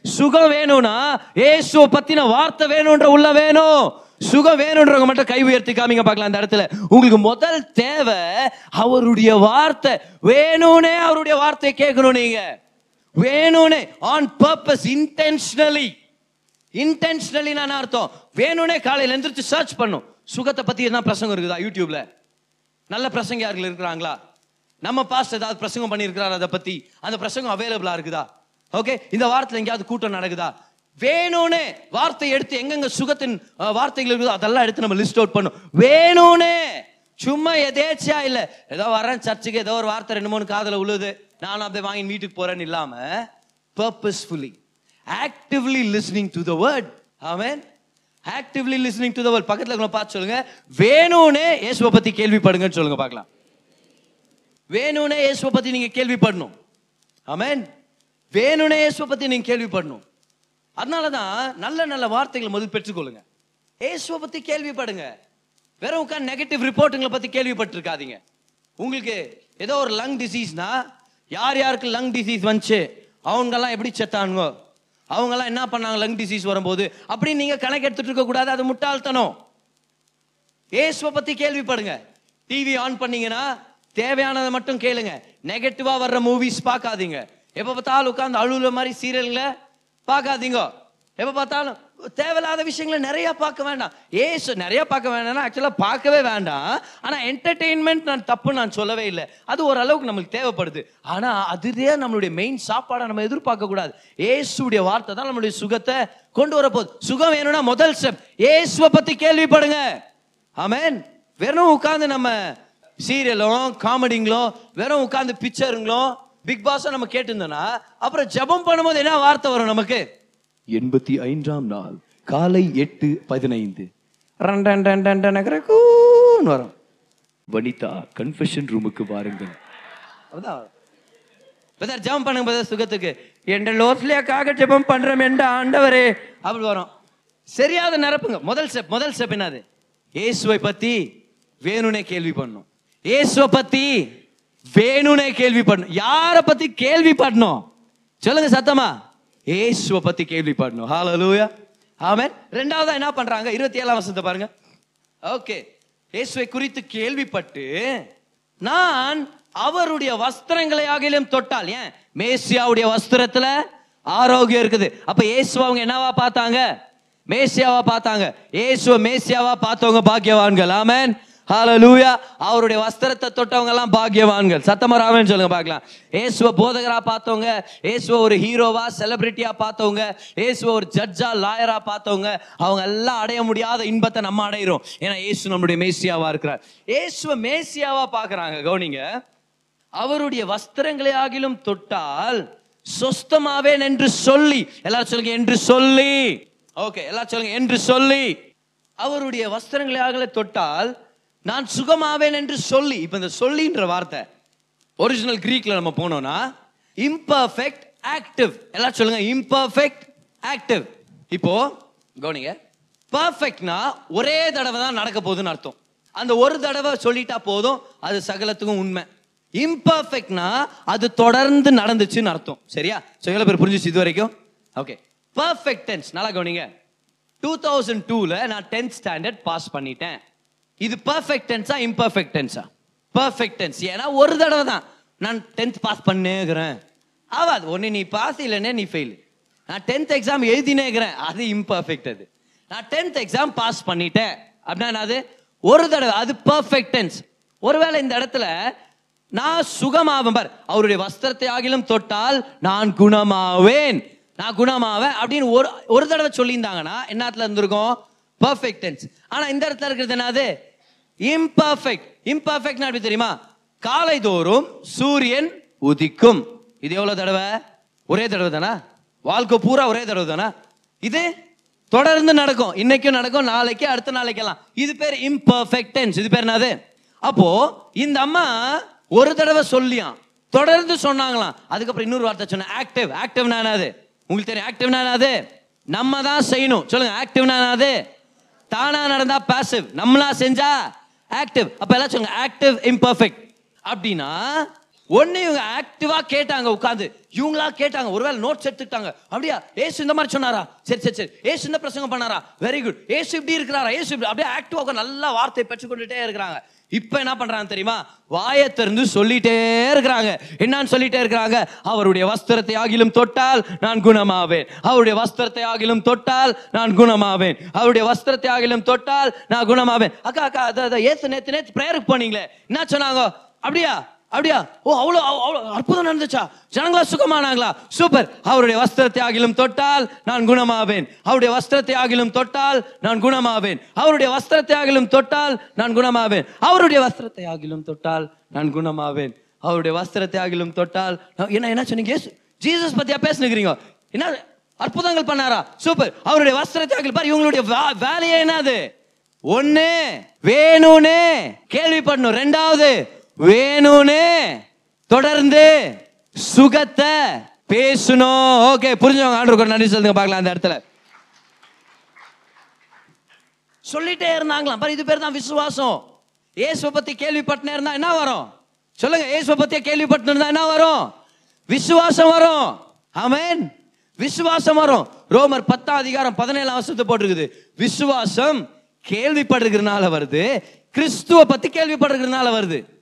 சுகம் வேணும்னா ஏசுவை பத்தின வார்த்தை வேணும்ன்ற உள்ள வேணும். சுகம் வேணும்ன்றவங்க மட்டும் கை உயர்த்தி காமிங்க பார்க்கலாம் அந்த இடத்துல. உங்களுக்கு முதல் தேவை அவருடைய வார்த்தை. வேணும்னே அவருடைய வார்த்தையை கேட்கணும் நீங்க. வேணும்னே ஆன் பர்பஸ் இன்டென்ஷனலி இன்டென்ஷனலி நான் அர்த்தம்? வேணும்னே காலையில் எந்திரிச்சு சர்ச் பண்ணும். சுகத்தை பத்தி என்ன பிரசங்கம் இருக்குதா? யூடியூப்ல. நல்ல பிரசங்க யார்கள் இருக்கிறாங்களா? நம்ம பாஸ்ட் ஏதாவது பிரசங்கம் பண்ணியிருக்கிறார் அதை பற்றி அந்த பிரசங்கம் அவைலபிளாக இருக்குதா? ஓகே இந்த வாரத்தில் எங்கேயாவது கூட்டம் நடக்குதா? வேணும்னே வார்த்தை எடுத்து எங்கெங்க சுகத்தின் வார்த்தைகள் இருக்குதோ அதெல்லாம் எடுத்து நம்ம லிஸ்ட் அவுட் பண்ணும். வேணும்னே! சும்மா எதேச்சியா இல்ல. ஏதோ வரேன் சர்ச்சுக்கு ஏதோ ஒரு வார்த்தை ரெண்டு மூணு காதுல உழுது நானும் அப்படியே வாங்கி வீட்டுக்கு போறேன்னு இல்லாம purposefully actively listening to the word amen actively listening to the word பக்கத்தில் பார்த்து சொல்லுங்க. வேணும்னே இயேசுவை பத்தி கேள்விப்படுங்கன்னு சொல்லுங்க பார்க்கலாம். வேணும்னே இயேசுவை பற்றி நீங்கள் கேள்விப்படணும். ஆமேன் வேணும்னே இயேசுவை பற்றி நீங்கள் கேள்விப்படணும். அதனால தான் நல்ல நல்ல வார்த்தைகளை முதல் பெற்றுக்கொள்ளுங்க. இயேசுவை பற்றி கேள்விப்படுங்க. வெறும் உட்காந்து நெகட்டிவ் ரிப்போர்ட்டுங்களை பற்றி கேள்விப்பட்டிருக்காதீங்க. உங்களுக்கு ஏதோ ஒரு லங் டிசீஸ்னா யார் யாருக்கு லங் டிசீஸ் வந்துச்சு? அவங்கெல்லாம் எப்படி செத்தானுங்க? அவங்கெல்லாம் என்ன பண்ணாங்க லங் டிசீஸ் வரும்போது? அப்படின்னு நீங்கள் கணக்கு எடுத்துட்டு இருக்கக்கூடாது அது முட்டாள்தனம். இயேசுவை பற்றி கேள்விப்படுங்க. டிவி ஆன் பண்ணீங்கன்னா தேவையானதை மட்டும் கேளுங்க. நெகட்டிவாக வர்ற மூவிஸ் பார்க்காதீங்க. எப்போ பார்த்தாலும் உட்காந்து அழுகுற மாதிரி சீரியல்களை பார்க்காதீங்க. எப்போ பார்த்தாலும் தேவையில்லாத விஷயங்களை நிறைய பார்க்க வேண்டாம். ஏசு நிறைய பார்க்க வேண்டாம்னா ஆக்சுவலாக பார்க்கவே வேண்டாம். ஆனால் என்டர்டெயின்மெண்ட் நான் தப்பு நான் சொல்லவே இல்லை. அது ஓரளவுக்கு நம்மளுக்கு தேவைப்படுது. ஆனால் அதுதான் நம்மளுடைய மெயின் சாப்பாடை நம்ம எதிர்பார்க்க கூடாது. ஏசுடைய வார்த்தை தான் நம்மளுடைய சுகத்தை கொண்டு வரப்போகுது சுகம் வேணும்னா முதல் ஸ்டெப் ஏசுவை பற்றி கேள்விப்படுங்க. ஆமேன் வெறும் உட்காந்து நம்ம சீரியலும் காமெடிங்களும் வெறும் உட்கார்ந்து பிக்சருங்களும் பிக் பாஸும் நம்ம கேட்டிருந்தோம்னா அப்புறம் ஜெபம் பண்ணும்போது என்ன வார்த்தை வரும் நமக்கு? எண்பத்தி ஐந்தாம் நாள் காலை எட்டு பதினைந்து. வரும். வனிதா கன்ஃபெஷன் ரூமுக்கு வாருங்கள். பிரதர் ஜெபம் பண்ணுங்க பிரதர் சுகத்துக்கு. என்ற லோஸ்லியாக்காக ஜெபம் பண்றோம் என்ற ஆண்டவரே. அப்படி வரும். சரியாத நிரப்புங்க. முதல் ஸ்டெப் முதல் ஸ்டெப் என்னது? இயேசுவை பத்தி வேணும்னே கேள்வி பண்ணும் இயேசுவை பத்தி வேணும்னே கேள்விப்படணும். யாரை பத்தி கேள்விப்படணும்? சொல்லுங்க சத்தமா. இயேசுவை பத்தி கேள்விப்படணும். பண்ணணும் லூயா ஆமென் ரெண்டாவதா என்ன பண்றாங்க? இருபத்தி ஏழாம் வருஷத்தை பாருங்க. ஓகே இயேசுவை குறித்து கேள்விப்பட்டு நான் அவருடைய வஸ்திரங்களை ஆகிலும் தொட்டால் ஏன்? மேசியாவுடைய வஸ்திரத்துல ஆரோக்கியம் இருக்குது. அப்ப இயேசு அவங்க என்னவா பார்த்தாங்க? மேசியாவா பார்த்தாங்க. இயேசுவ மேசியாவா பார்த்தவங்க பாக்கியவான்கள். ஆமன் ஹalleluya அவருடைய வஸ்திரத்தை தொட்டவங்க எல்லாம் பாக்கியவான்கள் சத்தமராமன் சொல்லுங்க பார்க்கலாம். ஏசுவ போதகரா பார்த்தவங்க ஏசுவ ஒரு ஹீரோவா செலிபிரிட்டியா பார்த்தவங்க ஏசுவ ஒரு ஜட்ஜா லாயரா பார்த்தவங்க அவங்க எல்லாம் அடைய முடியாத இன்பத்தை நம்ம அடையிறோம். ஏன்னா ஏசு நம்முடைய மேசியாவா இருக்கிறார். ஏசுவ மேசியாவா பாக்குறாங்க கவுனிங்க. அவருடைய வஸ்திரங்களை ஆகிலும் தொட்டால் சொஸ்தமாவேன் என்று சொல்லி எல்லாரும் சொல்லுங்க என்று சொல்லி. ஓகே எல்லாரும் சொல்லுங்க என்று சொல்லி. அவருடைய வஸ்திரங்களை ஆகல தொட்டால் நான் சுகமாவேன் என்று சொல்லி இப்போ இந்த சொல்லின்ற வார்த்தை ஒரிஜினல் கிரீக்ல நம்ம போனோம்னா இம்பர்ஃபெக்ட் ஆக்டிவ் எல்லாம் சொல்லுங்க இம்பர்ஃபெக்ட் ஆக்டிவ் இப்போ கவனிங்க பர்ஃபெக்ட்னா ஒரே தடவை தான் நடக்க போகுதுன்னு அர்த்தம். அந்த ஒரு தடவை சொல்லிட்டா போதும் அது சகலத்துக்கும் உண்மை. இம்பர்ஃபெக்ட்னா அது தொடர்ந்து நடந்துச்சுன்னு அர்த்தம். சரியா? ஸோ எவ்வளோ பேர் புரிஞ்சிச்சு இது வரைக்கும்? ஓகே பர்ஃபெக்ட் டென்ஸ் நல்லா கவனிங்க. டூ தௌசண்ட் டூவில் நான் டென்த் ஸ்டாண்டர்ட் பாஸ் பண்ணிட்டேன். இது பர்ஃபெக்ட் டென்ஸா இம்பர்ஃபெக்ட் டென்ஸா பர்ஃபெக்ட் டென்ஸ் ஏன்னா ஒரு தடவை தான். நான் டென்த் பாஸ் பண்ணேங்கிறேன். ஆகாது ஒன்று நீ பாஸ் இல்லைன்னே நீ ஃபெயில் நான் டென்த் எக்ஸாம் எழுதினேங்கிறேன். அது இம்பர்ஃபெக்ட் அது. நான் டென்த் எக்ஸாம் பாஸ் பண்ணிட்டேன். அப்படின்னா அது ஒரு தடவை. அது பர்ஃபெக்ட் டென்ஸ் ஒருவேளை இந்த இடத்துல நான் சுகமாவேன் பார். அவருடைய வஸ்திரத்தை ஆகிலும் தொட்டால் நான் குணமாவேன். நான் குணமாவேன் அப்படின்னு ஒரு ஒரு தடவை சொல்லியிருந்தாங்கன்னா என்னத்துல இருந்திருக்கும்? பர்ஃபெக்ட் டென்ஸ் ஆனால் இந்த இடத்துல இருக்கிறது என்னது? இம்பர்ஃபெக்ட் இம்பர்ஃபெக்ட் எப்படி தெரியுமா? காலை தோறும் சூரியன் உதிக்கும். இது எவ்வளவு தடவை? ஒரே தடவை தானா? வாழ்க்கை பூரா ஒரே தடவை தானா? இது தொடர்ந்து நடக்கும். இன்னைக்கும் நடக்கும் நாளைக்கு அடுத்த நாளைக்கெல்லாம். இது பேர் இம்பர்ஃபெக்ட் டென்ஸ் இது பேர் என்னது? அப்போ இந்த அம்மா ஒரு தடவை சொல்லியாம். தொடர்ந்து சொன்னாங்களாம். அதுக்கப்புறம் இன்னொரு வார்த்தை சொன்ன ஆக்டிவ் ஆக்டிவ்னா என்னது? உங்களுக்கு தெரியும். ஆக்டிவ்னா என்னது? நம்ம தான் செய்யணும். சொல்லுங்க. ஆக்டிவ்னா என்னது? தானா நடந்தா பாசிவ் நம்மளா செஞ்சா ஆக்டிவ் அப்ப எல்லாம் சொல்லுங்க ஆக்டிவ் இம்பர்ஃபெக்ட் அப்படின்னா ஒண்ணு இவங்க ஆக்டிவா கேட்டாங்க உட்காந்து இவங்களா கேட்டாங்க ஒருவேளை நோட்ஸ் எடுத்துக்கிட்டாங்க. அப்படியா? ஏசு இந்த மாதிரி சொன்னாரா? சரி சரி சரி. ஏசு இந்த பிரசங்கம் பண்ணாரா? வெரி குட் ஏசு இப்படி இருக்கிறாரா? ஏசு இப்படி அப்படியே ஆக்டிவாக நல்லா வார்த்தை பெற்றுக்கொண்டுட்டே இருக்கிறாங்க. இப்ப என்ன பண்றாங்க தெரியுமா? வாயை திறந்து சொல்லிட்டே இருக்கிறாங்க. என்னன்னு சொல்லிட்டே இருக்கிறாங்க? அவருடைய வஸ்திரத்தை ஆகிலும் தொட்டால் நான் குணமாவேன். அவருடைய வஸ்திரத்தை ஆகிலும் தொட்டால் நான் குணமாவேன். அவருடைய வஸ்திரத்தை ஆகிலும் தொட்டால் நான் குணமாவேன். அக்கா அக்கா அத ஏசு நேற்று ப்ரேயருக்கு போனீங்களே. என்ன சொன்னாங்க? அப்படியா? அப்படியா? ஓ அவ்வளோ அவ்வளோ அற்புதம் நடந்துச்சா? ஜனங்களா சுகமானாங்களா? சூப்பர். அவருடைய வஸ்திரத்தை ஆகிலும் தொட்டால் நான் குணமாவேன். அவருடைய வஸ்திரத்தை ஆகிலும் தொட்டால் நான் குணமாவேன். அவருடைய வஸ்திரத்தை ஆகிலும் தொட்டால் நான் குணமாவேன். அவருடைய வஸ்திரத்தை ஆகிலும் தொட்டால் நான் குணமாவேன். அவருடைய வஸ்திரத்தை ஆகிலும் தொட்டால் என்ன என்ன சொன்னீங்க? ஜீசஸ் பத்தியா பேசுனுக்கிறீங்க? என்ன அற்புதங்கள் பண்ணாரா? சூப்பர். அவருடைய வஸ்திரத்தை ஆகிலும் பாரு இவங்களுடைய வேலையே என்னது? ஒண்ணு வேணும்னு கேள்விப்படணும். ரெண்டாவது வேணும்னு தொடர்ந்து சுகத்தை பேசணும். ஓகே புரிஞ்சவங்க ஆண்டு நன்றி சொல்லுங்க பார்க்கலாம் அந்த இடத்துல. சொல்லிட்டே இருந்தாங்களாம். பாரு இது பேர் தான் விசுவாசம். இயேசுவை பத்தி கேள்விப்பட்டனே இருந்தா என்ன வரும்? சொல்லுங்க இயேசுவை பத்தியே கேள்விப்பட்டு இருந்தா என்ன வரும்? விசுவாசம் வரும். ஆமேன் விசுவாசம் வரும். ரோமர் பத்தாம் அதிகாரம் பதினேழாம் வருஷத்து போட்டிருக்குது. விசுவாசம் கேள்விப்படுகிறதுனால வருது. கிறிஸ்துவ பத்தி கேள்விப்படுகிறதுனால வருது.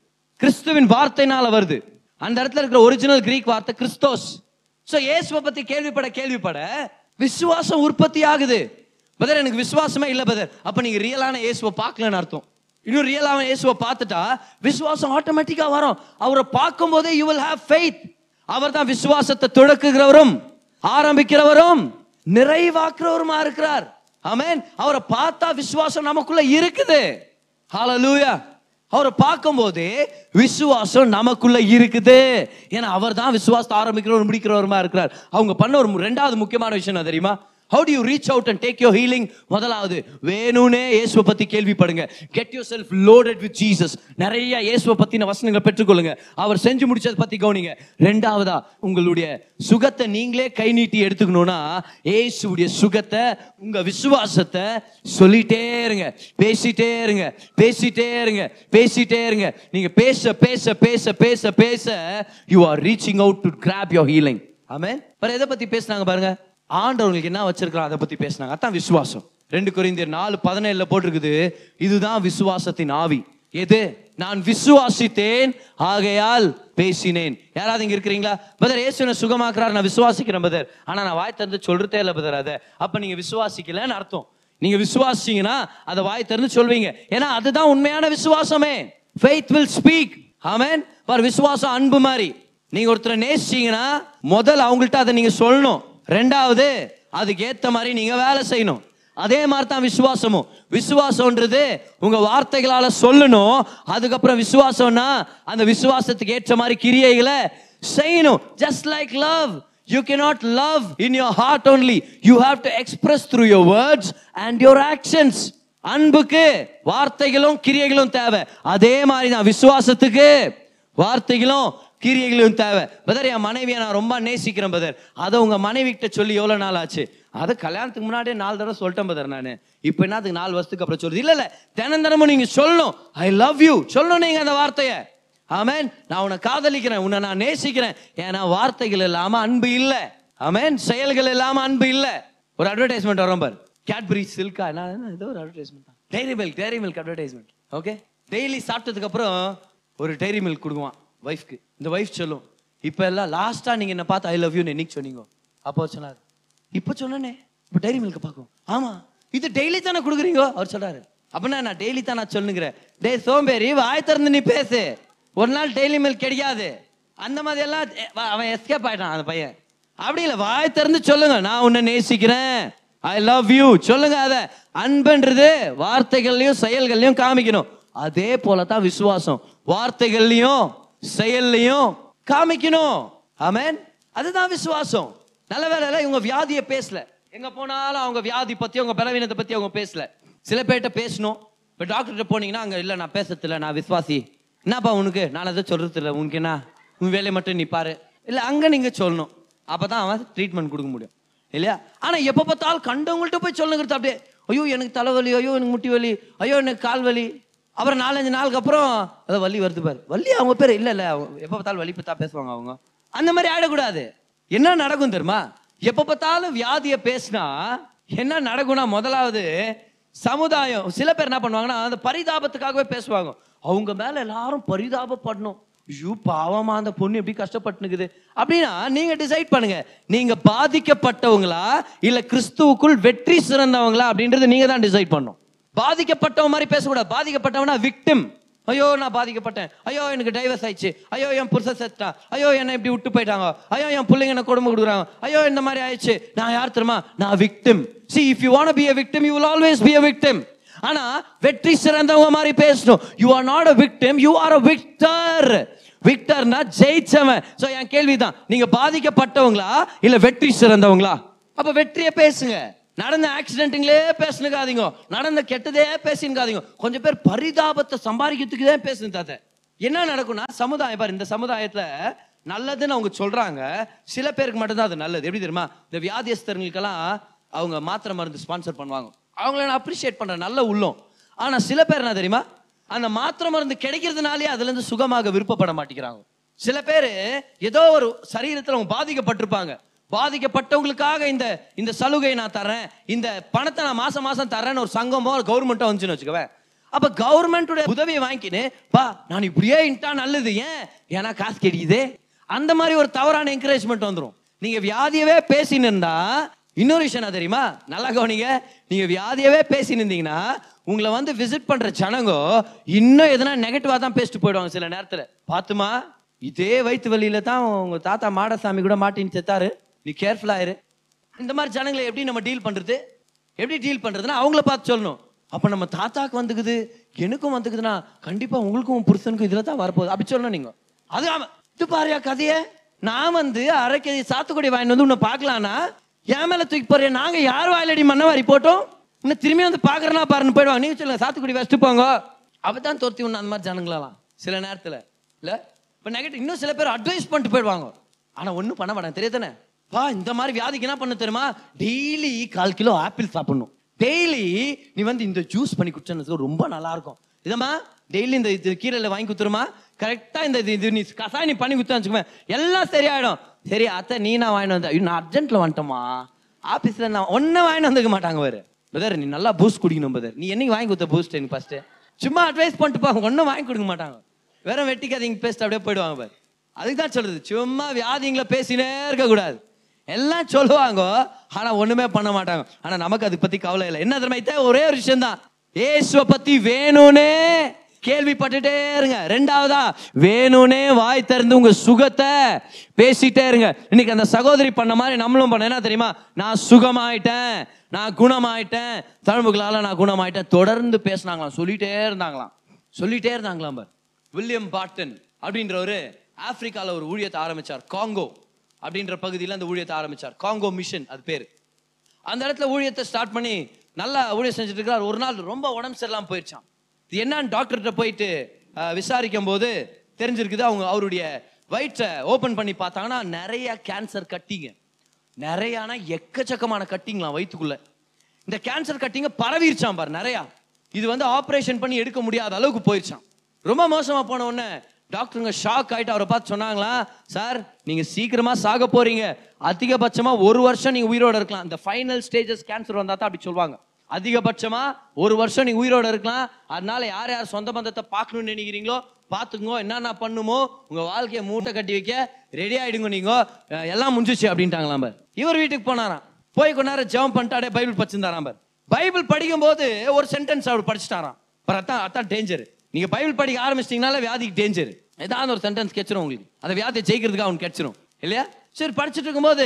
கிறிஸ்துவின் வார்த்தைனால வருது. அந்த இடத்துல இருக்கிற ஒரிஜினல் கிரீக் வார்த்தை கிறிஸ்தோஸ் சோ இயேசுவை பத்தி கேள்விப்பட கேள்விப்பட விசுவாசம் உற்பத்தி ஆகுது. பதர் எனக்கு விசுவாசமே இல்ல பதர் அப்ப நீங்க ரியலான இயேசுவை பார்க்கலன்னு அர்த்தம். இன்னும் ரியலான இயேசுவை பார்த்துட்டா விசுவாசம் ஆட்டோமேட்டிக்கா வரும். அவரை பார்க்கும் போதே யூ வில் ஹேவ் ஃபெய்த் அவர் தான் விசுவாசத்தை தொடக்குகிறவரும் ஆரம்பிக்கிறவரும் நிறைவாக்குறவருமா இருக்கிறார். ஆமேன் அவரை பார்த்தா விசுவாசம் நமக்குள்ள இருக்குது. ஹாலலூயா அவரை பார்க்கும்போது விசுவாசம் நமக்குள்ள இருக்குது. ஏன்னா அவர் தான் விசுவாசத்தை ஆரம்பிக்கிறவர் முடிக்கிறவருமா இருக்கிறார். அவங்க பண்ண ஒரு ரெண்டாவது முக்கியமான விஷயம் தெரியுமா? How do you reach out and take your healing முதலாவது வேணும்னே இயேசுவை பற்றி கேள்விப்படுங்க. Get yourself loaded with Jesus நிறைய இயேசுவை பற்றின வசனங்களை பெற்றுக்கொள்ளுங்க. அவர் செஞ்சு முடிச்சதை பற்றி கவனிங்க. ரெண்டாவதா உங்களுடைய சுகத்தை நீங்களே கை நீட்டி எடுத்துக்கணும்னா இயேசுடைய சுகத்தை உங்கள் விசுவாசத்தை சொல்லிட்டே இருங்க. பேசிட்டே இருங்க. பேசிட்டே இருங்க. பேசிட்டே இருங்க. நீங்கள் பேச பேச பேச பேச பேச you are reaching out to grab your healing ஆமே வேறு எதை பற்றி பேசுனாங்க பாருங்கள் ஆண்டவங்களுக்கு என்ன வச்சிருக்கிறோம் அதை பற்றி பேசுனாங்க. அதான் விசுவாசம். ரெண்டு கொரிந்தியர் நாலு பதினேழுல போட்டிருக்குது. இதுதான் விசுவாசத்தின் ஆவி. எது? நான் விசுவாசித்தேன் ஆகையால் பேசினேன். யாராவது இங்க இருக்கிறீங்களா? பதர் இயேசுனை சுகமாக்குறாரு. நான் விசுவாசிக்கிறேன் பதர் ஆனா நான் வாய் திறந்து சொல்றதே இல்லை பதர் அதை அப்ப நீங்க விசுவாசிக்கலன்னு அர்த்தம். நீங்க விசுவாசிங்கன்னா அதை வாய் திறந்து சொல்வீங்க. ஏன்னா அதுதான் உண்மையான விசுவாசமே. ஃபெய்த் வில் ஸ்பீக் ஆமென் பார் விசுவாசம் அன்பு மாதிரி. நீங்க ஒருத்தரை நேசிச்சீங்கன்னா முதல் அவங்கள்ட்ட அதை நீங்க சொல்லணும். ரெண்டாவது அதுக்கு ஏத்த மாதிரி நீங்க வேலை செய்யணும். அதே மாதிரி தான் விசுவாசமும். விசுவாசம்ன்றது உங்க வார்த்தைகளால சொல்லணும். அதுக்கப்புறம் விசுவாசம்னா அந்த விசுவாசத்துக்கு ஏற்ற மாதிரி கிரியைகளை செய்யணும். Just like love you cannot love in your heart only you have to express through your words and your actions அன்புக்கு வார்த்தைகளும் கிரியைகளும் தேவை. அதே மாதிரி தான் விசுவாசத்துக்கு வார்த்தைகளும் கிரியைகளும் தேவை. பதர் என் மனைவியை நான் ரொம்ப நேசிக்கிறேன் பதர் அதை உங்கள் மனைவிக்கிட்ட சொல்லி எவ்வளோ நாள் ஆச்சு? அதை கல்யாணத்துக்கு முன்னாடியே நாலு தடவை சொல்லிட்டேன் பதர் நான். இப்போ என்னத்துக்கு நாலு வருஷத்துக்கு அப்புறம் சொல்லுது இல்லை இல்லை. தினம் தினமும் சொல்லணும். ஐ லவ் யூ சொல்லணும் நீங்கள் அந்த வார்த்தையை. ஆமேன் நான் உன்னை காதலிக்கிறேன் உன்னை நான் நேசிக்கிறேன். ஏன்னா வார்த்தைகள் இல்லாமல் அன்பு இல்லை. ஆமேன் செயல்கள் இல்லாமல் அன்பு இல்லை. ஒரு அட்வர்டைஸ்மெண்ட் வரும் பார். கேட்பரி சில்கா என்ன ஏதோ ஒரு அட்வர்டைஸ்மெண்ட் தான். Milk dairy milk advertisement okay daily சாப்பிட்டதுக்கு அப்புறம் ஒரு டெய்ரி மில்க் கொடுக்குவான். ஒய்ஃப்க்கு இந்த ஒய்ஃப் சொல்லும் இப்போ எல்லாம் லாஸ்ட்டாக நீங்கள் என்ன பார்த்து ஐ லவ் யூன்னு என்னைக்கு சொன்னீங்க? அப்போ சொன்னார். இப்போ சொன்னனே இப்போ டைரி மில்க் பார்க்கும். ஆமாம் இது டெய்லி தானே கொடுக்குறீங்க? அவர் சொல்றாரு. அப்படின்னா நான் டெய்லி தான் நான் சொல்லுங்கிறேன். டேய் சோம்பேறி வாய் திறந்து நீ பேசு. ஒரு நாள் டெய்லி மில்க் கிடைக்காது. அந்த மாதிரி எல்லாம் அவன் எஸ்கேப் ஆயிட்டான் அந்த பையன். அப்படி இல்லை வாய் திறந்து சொல்லுங்க. நான் உன்னை நேசிக்கிறேன். ஐ லவ் யூ சொல்லுங்க அத. அன்புன்றது வார்த்தைகள்லையும் செயல்கள்லையும் காமிக்கணும். அதே போல தான் விசுவாசம். வார்த்தைகள்லையும் செயல்லையும் காமிக்கணும். ஆமேன்? அதுதான் விசுவாசம். நல்ல வேலை இவங்க வியாதியை பேசல. எங்க போனாலும் அவங்க வியாதி பத்தி அவங்க பலவீனத்தை பத்தி அவங்க பேசல. சில பேர்கிட்ட பேசணும். இப்போ டாக்டர்கிட்ட போனீங்கன்னா அங்கே இல்லை நான் பேசுறதில்ல நான் விசுவாசி. என்னப்பா உனக்கு? நான் அதை சொல்றது உனக்கு என்ன? உன் வேலையை மட்டும் நீ பாரு. இல்லை அங்கே நீங்கள் சொல்லணும். அப்பதான் அவன் ட்ரீட்மெண்ட் கொடுக்க முடியும். இல்லையா? ஆனால் எப்போ பார்த்தாலும் கண்டவங்கள்ட்ட போய் சொல்லுங்கிறது அப்படியே ஐயோ எனக்கு தலைவலி ஐயோ எனக்கு முட்டி வலி ஐயோ எனக்கு கால் வலி. அப்புறம் நாலஞ்சு நாளுக்கு அப்புறம் அதை வலி வருது பாரு. வலி அவங்க பேர் இல்லை இல்லை. அவங்க பார்த்தாலும் வள்ளி பத்தா பேசுவாங்க அவங்க. அந்த மாதிரி ஆயிடக்கூடாது என்ன நடக்கும் தெரியுமா? எப்போ பார்த்தாலும் வியாதியை பேசினா என்ன நடக்கும்னா முதலாவது சமுதாயம் சில பேர் என்ன பண்ணுவாங்கன்னா அந்த பரிதாபத்துக்காகவே பேசுவாங்க. அவங்க மேலே எல்லாரும் பரிதாபப்படணும். ஐயோ பாவமா அந்த பொண்ணு எப்படி கஷ்டப்பட்டுனுக்குது. அப்படின்னா நீங்க டிசைட் பண்ணுங்க. நீங்க பாதிக்கப்பட்டவங்களா இல்ல கிறிஸ்துவுக்குள் வெற்றி சிறந்தவங்களா அப்படின்றத நீங்க தான் டிசைட் பண்ணும் பாதிக்கப்பட்டவன் மாதிரி பேசக்கூடாது. பாதிக்கப்பட்டவனா விக்டிம் ஐயோ நான் பாதிக்கப்பட்டேன். ஐயோ எனக்கு டைவர்ஸ் ஆயிடுச்சு. ஐயோ என் புருஷன் செத்தான் ஐயோ என்னை இப்படி விட்டு போயிட்டாங்க. ஐயோ என் பிள்ளைங்க என்ன கொடுமை கொடுக்குறாங்க. ஐயோ இந்த மாதிரி ஆயிடுச்சு. நான் யார் தெரியுமா? நான் victim see if you want be a victim you will always be a victim ஆனா வெற்றி சிறந்தவங்க மாதிரி பேசணும். You are not a victim you are a victor விக்டர்னா ஜெயிச்சவன். சோ என் கேள்விதான். நீங்க பாதிக்கப்பட்டவங்களா இல்ல வெற்றி சிறந்தவங்களா? அப்ப வெற்றியை பேசுங்க. நடந்த ஆக்சிடென்ட்டுங்களே பேசுனுக்காதீங்க. நடந்த கெட்டதே பேசினுக்காதீங்க. கொஞ்சம் பேர் பரிதாபத்தை சம்பாதிக்கிறதுக்கு தான் பேசுங்க தாத்த. என்ன நடக்கும்னா சமுதாயம் பாரு இந்த சமுதாயத்தில் நல்லதுன்னு அவங்க சொல்கிறாங்க சில பேருக்கு மட்டும்தான் அது நல்லது. எப்படி தெரியுமா? இந்த வியாதியஸ்தர்களுக்கெல்லாம் அவங்க மாத்திரை மருந்து ஸ்பான்சர் பண்ணுவாங்க. அவங்கள நான் அப்ரிஷியேட் பண்ணுறேன் நல்ல உள்ளம். ஆனால் சில பேர் என்ன தெரியுமா? அந்த மாத்திரை மருந்து கிடைக்கிறதுனாலே அதுலேருந்து சுகமாக விருப்பப்பட மாட்டேங்கிறாங்க. சில பேர் ஏதோ ஒரு சரீரத்தில் அவங்க பாதிக்கப்பட்டிருப்பாங்க. பாதிக்கப்பட்டவங்களுக்காக இந்த இந்த சலுகையை நான் தரேன் இந்த பணத்தை நான் மாசம் மாசம் தரேன்னு ஒரு சங்கமோ ஒரு கவர்மெண்ட்டோ வந்துச்சுன்னு வச்சுக்கவே அப்ப கவர்மெண்ட்டுடைய உதவியை வாங்கிக்கின்னு பா நான் இப்படியே இன்ட்டா நல்லது ஏன்? ஏன்னா காசு கிடைக்குதே. அந்த மாதிரி ஒரு தவறான என்கரேஜ்மெண்ட் வந்துடும் நீங்க வியாதியவே பேசின்னு இருந்தா இன்னொரு விஷயம் என்ன தெரியுமா? நல்லா கவனிங்க. நீங்க வியாதியவே பேசின்னு இருந்தீங்கன்னா உங்களை வந்து விசிட் பண்ற ஜனங்கோ இன்னும் எதனா நெகட்டிவா தான் பேசிட்டு போயிடுவாங்க சில நேரத்தில். பார்த்துமா இதே வயிற்று வலியில தான் உங்க தாத்தா மாடசாமி கூட மாட்டின்னு செத்தாரு. நீ கேர்ஃபுல்லா இரு. இந்த மாதிரி ஜனங்களை எப்படி நம்ம டீல் பண்ணுறது எப்படி டீல் பண்ணுறதுன்னா அவங்கள பார்த்து சொல்லணும். அப்போ நம்ம தாத்தாக்கு வந்துக்குது எனக்கும் வந்துக்குதுன்னா கண்டிப்பாக உங்களுக்கும் புருஷனுக்கும் இதில் தான் வரப்போகுது. அப்படி சொல்லணும் நீங்கள் அது இது பாரியா கதையே. நான் வந்து அரைக்கதி சாத்துக்குடி வாங்கிட்டு வந்து உன்னை பார்க்கலான்னா என் மேலே தூக்கி போறேன் நாங்கள் யார் வாயிலடி மன்னவா போட்டோம்? இன்னும் திரும்பி வந்து பார்க்குறேன்னா பாருன்னு போயிடுவாங்க. நீங்கள் சொல்லுங்க சாத்துக்குடி வச்சுட்டு போங்க. அப்பதான் துரத்தி உன்ன அந்த மாதிரி ஜனங்களெல்லாம் சில நேரத்தில். இல்லை? இப்போ நெகட்டிவ் இன்னும் சில பேர் அட்வைஸ் பண்ணிட்டு போயிடுவாங்க. ஆனால் ஒன்றும் பண்ண மாட்டாங்க. தெரியாதானே? பா இந்த மாதிரி வியாதிக்கு என்ன பண்ண தெரியுமா? டெய்லி கால் கிலோ ஆப்பிள் சாப்பிடணும். டெய்லி நீ வந்து இந்த ஜூஸ் பண்ணி குடிச்சது ரொம்ப நல்லா இருக்கும் இதம்மா டெய்லி இந்த இது கீரையில் வாங்கி கொடுத்துருமா? கரெக்டாக இந்த இது- இது நீ கசாயம் நீ பண்ணி கொடுத்தா வச்சுக்கோங்க எல்லாம் சரியாயிடும். சரி அத்தை நீ நான் வாங்கிட்டு வந்த ஐயோ, நான் அர்ஜென்ட்டில் வந்துட்டோமா ஆஃபீஸில் நான் ஒன்றும் வாங்கிட்டு வந்துக்க மாட்டாங்க வேறு பிரதர் நீ நல்லா பூஸ்ட் குடிக்கணும் பிரதர் நீ என்னைக்கு வாங்கி கொடுத்த பூஸ்ட் எனக்கு ஃபஸ்ட்டு சும்மா அட்வைஸ் பண்ணிட்டு போங்க ஒன்றும் வாங்கி கொடுக்க மாட்டாங்க. வெறும் வெட்டிக்காதீங்க பேசிட்டு அப்படியே போயிடுவாங்க பாரு. அதுக்கு தான் சொல்கிறது சும்மா வியாதிங்களை பேசினே இருக்கக்கூடாது. எல்லாம் சொல்லுவாங்க. ஆனா ஒண்ணுமே பண்ண மாட்டாங்க. ஆனா நமக்கு அதை பத்தி கவலை இல்லை. என்ன திறமைத்த ஒரே ஒரு விஷயம்தான் ஏசுவை பற்றி பத்தி வேணும்னே கேள்விப்பட்டுட்டே இருங்க. ரெண்டாவதா வேணும்னே வாய் திறந்து உங்க சுகத்தை பேசிட்டே இருங்க. இன்னைக்கு அந்த சகோதரி பண்ண மாதிரி நம்மளும் பண்ண. என்ன தெரியுமா நான் சுகமாயிட்டேன் நான் குணமாயிட்டேன் தழும்புகளால நான் குணமாயிட்டேன். தொடர்ந்து பேசினாங்களாம். சொல்லிட்டே இருந்தாங்களாம். சொல்லிட்டே இருந்தாங்களாம் வில்லியம் பாட்டன் அப்படின்ற ஒரு ஆப்பிரிக்கால ஒரு ஊழியத்தை ஆரம்பிச்சார். காங்கோ. அப்படின்ற பகுதியில் அந்த ஊழியத்தை ஆரம்பித்தார் காங்கோ மிஷன் அது பேர். அந்த இடத்துல ஊழியத்தை ஸ்டார்ட் பண்ணி நல்லா ஊழியம் செஞ்சுட்டு இருக்கிறார். ஒரு நாள் ரொம்ப உடம்பு சரியில்லாம போயிடுச்சான் இது என்னன்னு டாக்டர்கிட்ட போயிட்டு விசாரிக்கும் போது தெரிஞ்சிருக்குது அவங்க அவருடைய வயிற்றை ஓப்பன் பண்ணி பார்த்தாங்கன்னா நிறைய கேன்சர் கட்டிங்க நிறையானா எக்கச்சக்கமான கட்டிங்களாம் வயிற்றுக்குள்ள இந்த கேன்சர் கட்டிங்க பரவிருச்சான் பார் நிறையா. இது வந்து ஆப்ரேஷன் பண்ணி எடுக்க முடியாத அளவுக்கு போயிருச்சான் ரொம்ப மோசமாக போன உடனே டாக்டருங்க ஷாக் ஆகிட்டு அவரை பார்த்து சொன்னாங்களா சார் நீங்கள் சீக்கிரமாக சாக போகிறீங்க அதிகபட்சமாக ஒரு வருஷம் நீங்கள் உயிரோட இருக்கலாம். இந்த ஃபைனல் ஸ்டேஜஸ் கேன்சர் வந்தால் தான் அப்படி சொல்லுவாங்க. அதிகபட்சமாக ஒரு வருஷம் நீங்கள் உயிரோட இருக்கலாம். அதனால யார் யார் சொந்த பந்தத்தை பார்க்கணும்னு நினைக்கிறீங்களோ பார்த்துக்கோ என்னென்ன பண்ணுமோ உங்கள் வாழ்க்கையை மூட்டை கட்டி வைக்க ரெடி ஆகிடுங்க நீங்கள் எல்லாம் முடிஞ்சிச்சு அப்படின்ட்டாங்களாம் பார். இவர் வீட்டுக்கு போனாராம். போய் கொஞ்ச நேரம் ஜெபம் பண்ணிட்டாடே பைபிள் படிச்சிருந்தாராம் பார். பைபிள் படிக்கும் போது ஒரு சென்டென்ஸ் அவர் படிச்சிட்டாராம். பார் அதான் அதான் டேஞ்சரு நீங்க பைபிள் படிக்க ஆரம்பிச்சிட்டீங்கனால வியாதிக்கு டேஞ்சர் ஏதாவது ஒரு சென்டென்ஸ் கிடைச்சிரும் உங்களுக்கு. அந்த வியாதியை ஜெயிக்கிறதுக்கு அவனுக்கு கிடைச்சிரும் இல்லையா? சரி படிச்சுட்டு இருக்கும்போது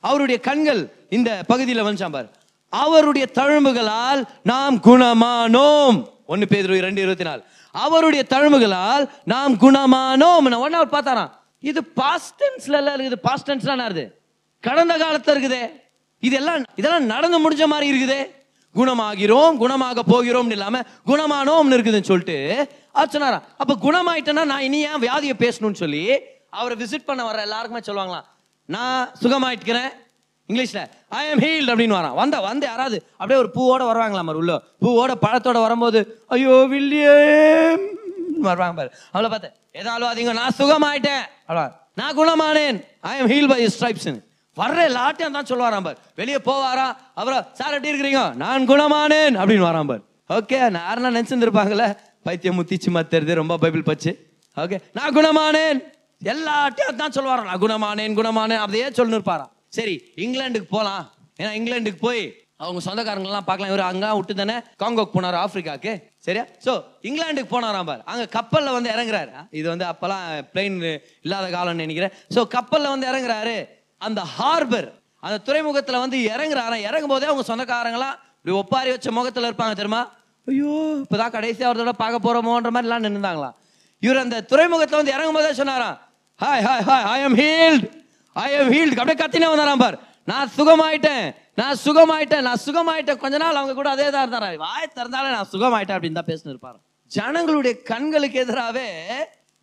அவருடைய கண்கள் இந்த பகுதியில் வந்துச்சான் பாரு. அவருடைய தழும்புகளால் நாம் குணமானோம். ஒன்று பேர் ரெண்டு இருபத்தி நாலு அவருடைய தழும்புகளால் நாம் குணமானோம். ஒன்னு அவர் பார்த்தாராம். இது பாஸ்டன்ஸ்ல எல்லாம் இருக்குது. பாஸ்ட் டென்ஸ்லாம் என்னது கடந்த காலத்தில் இருக்குதே. இதெல்லாம் இதெல்லாம் நடந்து முடிஞ்ச மாதிரி இருக்குதே. குணமாகிறோம் குணமாக போகிறோம்னு இல்லாம குணமானோம்னு இருக்குதுன்னு சொல்லிட்டு அவர் சொன்னாரா அப்ப குணமாயிட்டேன்னா நான் இனி ஏன் வியாதியை பேசணும்னு சொல்லி அவரை விசிட் பண்ண வர எல்லாருக்குமே சொல்லுவாங்களாம். நான் சுகமாயிட்டுக்கிறேன் இங்கிலீஷ்ல ஐ எம் ஹீல்ட் அப்படின்னு வரான். வந்த வந்து யாராவது அப்படியே ஒரு பூவோட வருவாங்களா மாதிரி உள்ள. பூவோட பழத்தோட வரும்போது ஐயோ வில்லியம் வருவாங்க பாரு. அவளை பார்த்து ஏதாவது அதிகம் நான் சுகமாயிட்டேன். நான் குணமானேன். I am heal by his வர்ற எல்லாட்டையும் தான் சொல்லுவாராம் பார். வெளியே போவாரா? அப்புறம் சார் எப்படி இருக்கிறீங்க? நான் குணமானேன் அப்படின்னு வரான் பார். ஓகே யாரெல்லாம் நினச்சிருந்துருப்பாங்களே பைத்தியம் முத்திச்சு மத்தருது ரொம்ப பைபிள் பச்சு. ஓகே நான் குணமானேன். எல்லாட்டையும் தான் சொல்லுவாராம். நான் குணமானேன் குணமானேன் அதையே சொல்லிருப்பாரா சரி இங்கிலாந்துக்கு போகலாம் ஏன்னா இங்கிலாந்துக்கு போய் அவங்க சொந்தக்காரங்கெல்லாம் பார்க்கலாம். இவர் அங்கே விட்டு தானே காங்கோக்கு போனார் ஆப்பிரிக்காக்கு. சரியா? ஸோ இங்கிலாந்துக்கு போனாராம் பார். அங்கே கப்பலில் வந்து இறங்குறாரு. இது வந்து அப்போல்லாம் பிளெயின் இல்லாத காலம்னு நினைக்கிறேன். ஸோ கப்பலில் வந்து இறங்குறாரு. அந்த ஹார்பர் அந்த துறைமுகத்தில் வந்து இறங்குறாராம் இறங்கும் போதே அவங்க சொந்தக்காரங்களாம் இப்படி ஒப்பாரி வச்ச முகத்தில் இருப்பாங்க தெரியுமா? ஐயோ இப்போதான் கடைசி அவரோட தடவை பார்க்க போறோமோன்ற மாதிரி எல்லாம் நின்றுந்தாங்களாம் இவர் அந்த துறைமுகத்தில் வந்து இறங்கும் போதே சொன்னாராம். Hi hi hi I am healed I am healed அப்படியே கத்தினே வந்தாராம் பார். நான் சுகமாயிட்டேன். நான் சுகமாயிட்டேன். நான் சுகமாயிட்டேன். கொஞ்ச நாள் அவங்க கூட அதே தான் இருந்தாரா வாய் திறந்தாலே நான் சுகமாயிட்டேன் அப்படின்னு தான் பேசினிருப்பாரு ஜனங்களுடைய கண்களுக்கு எதிராகவே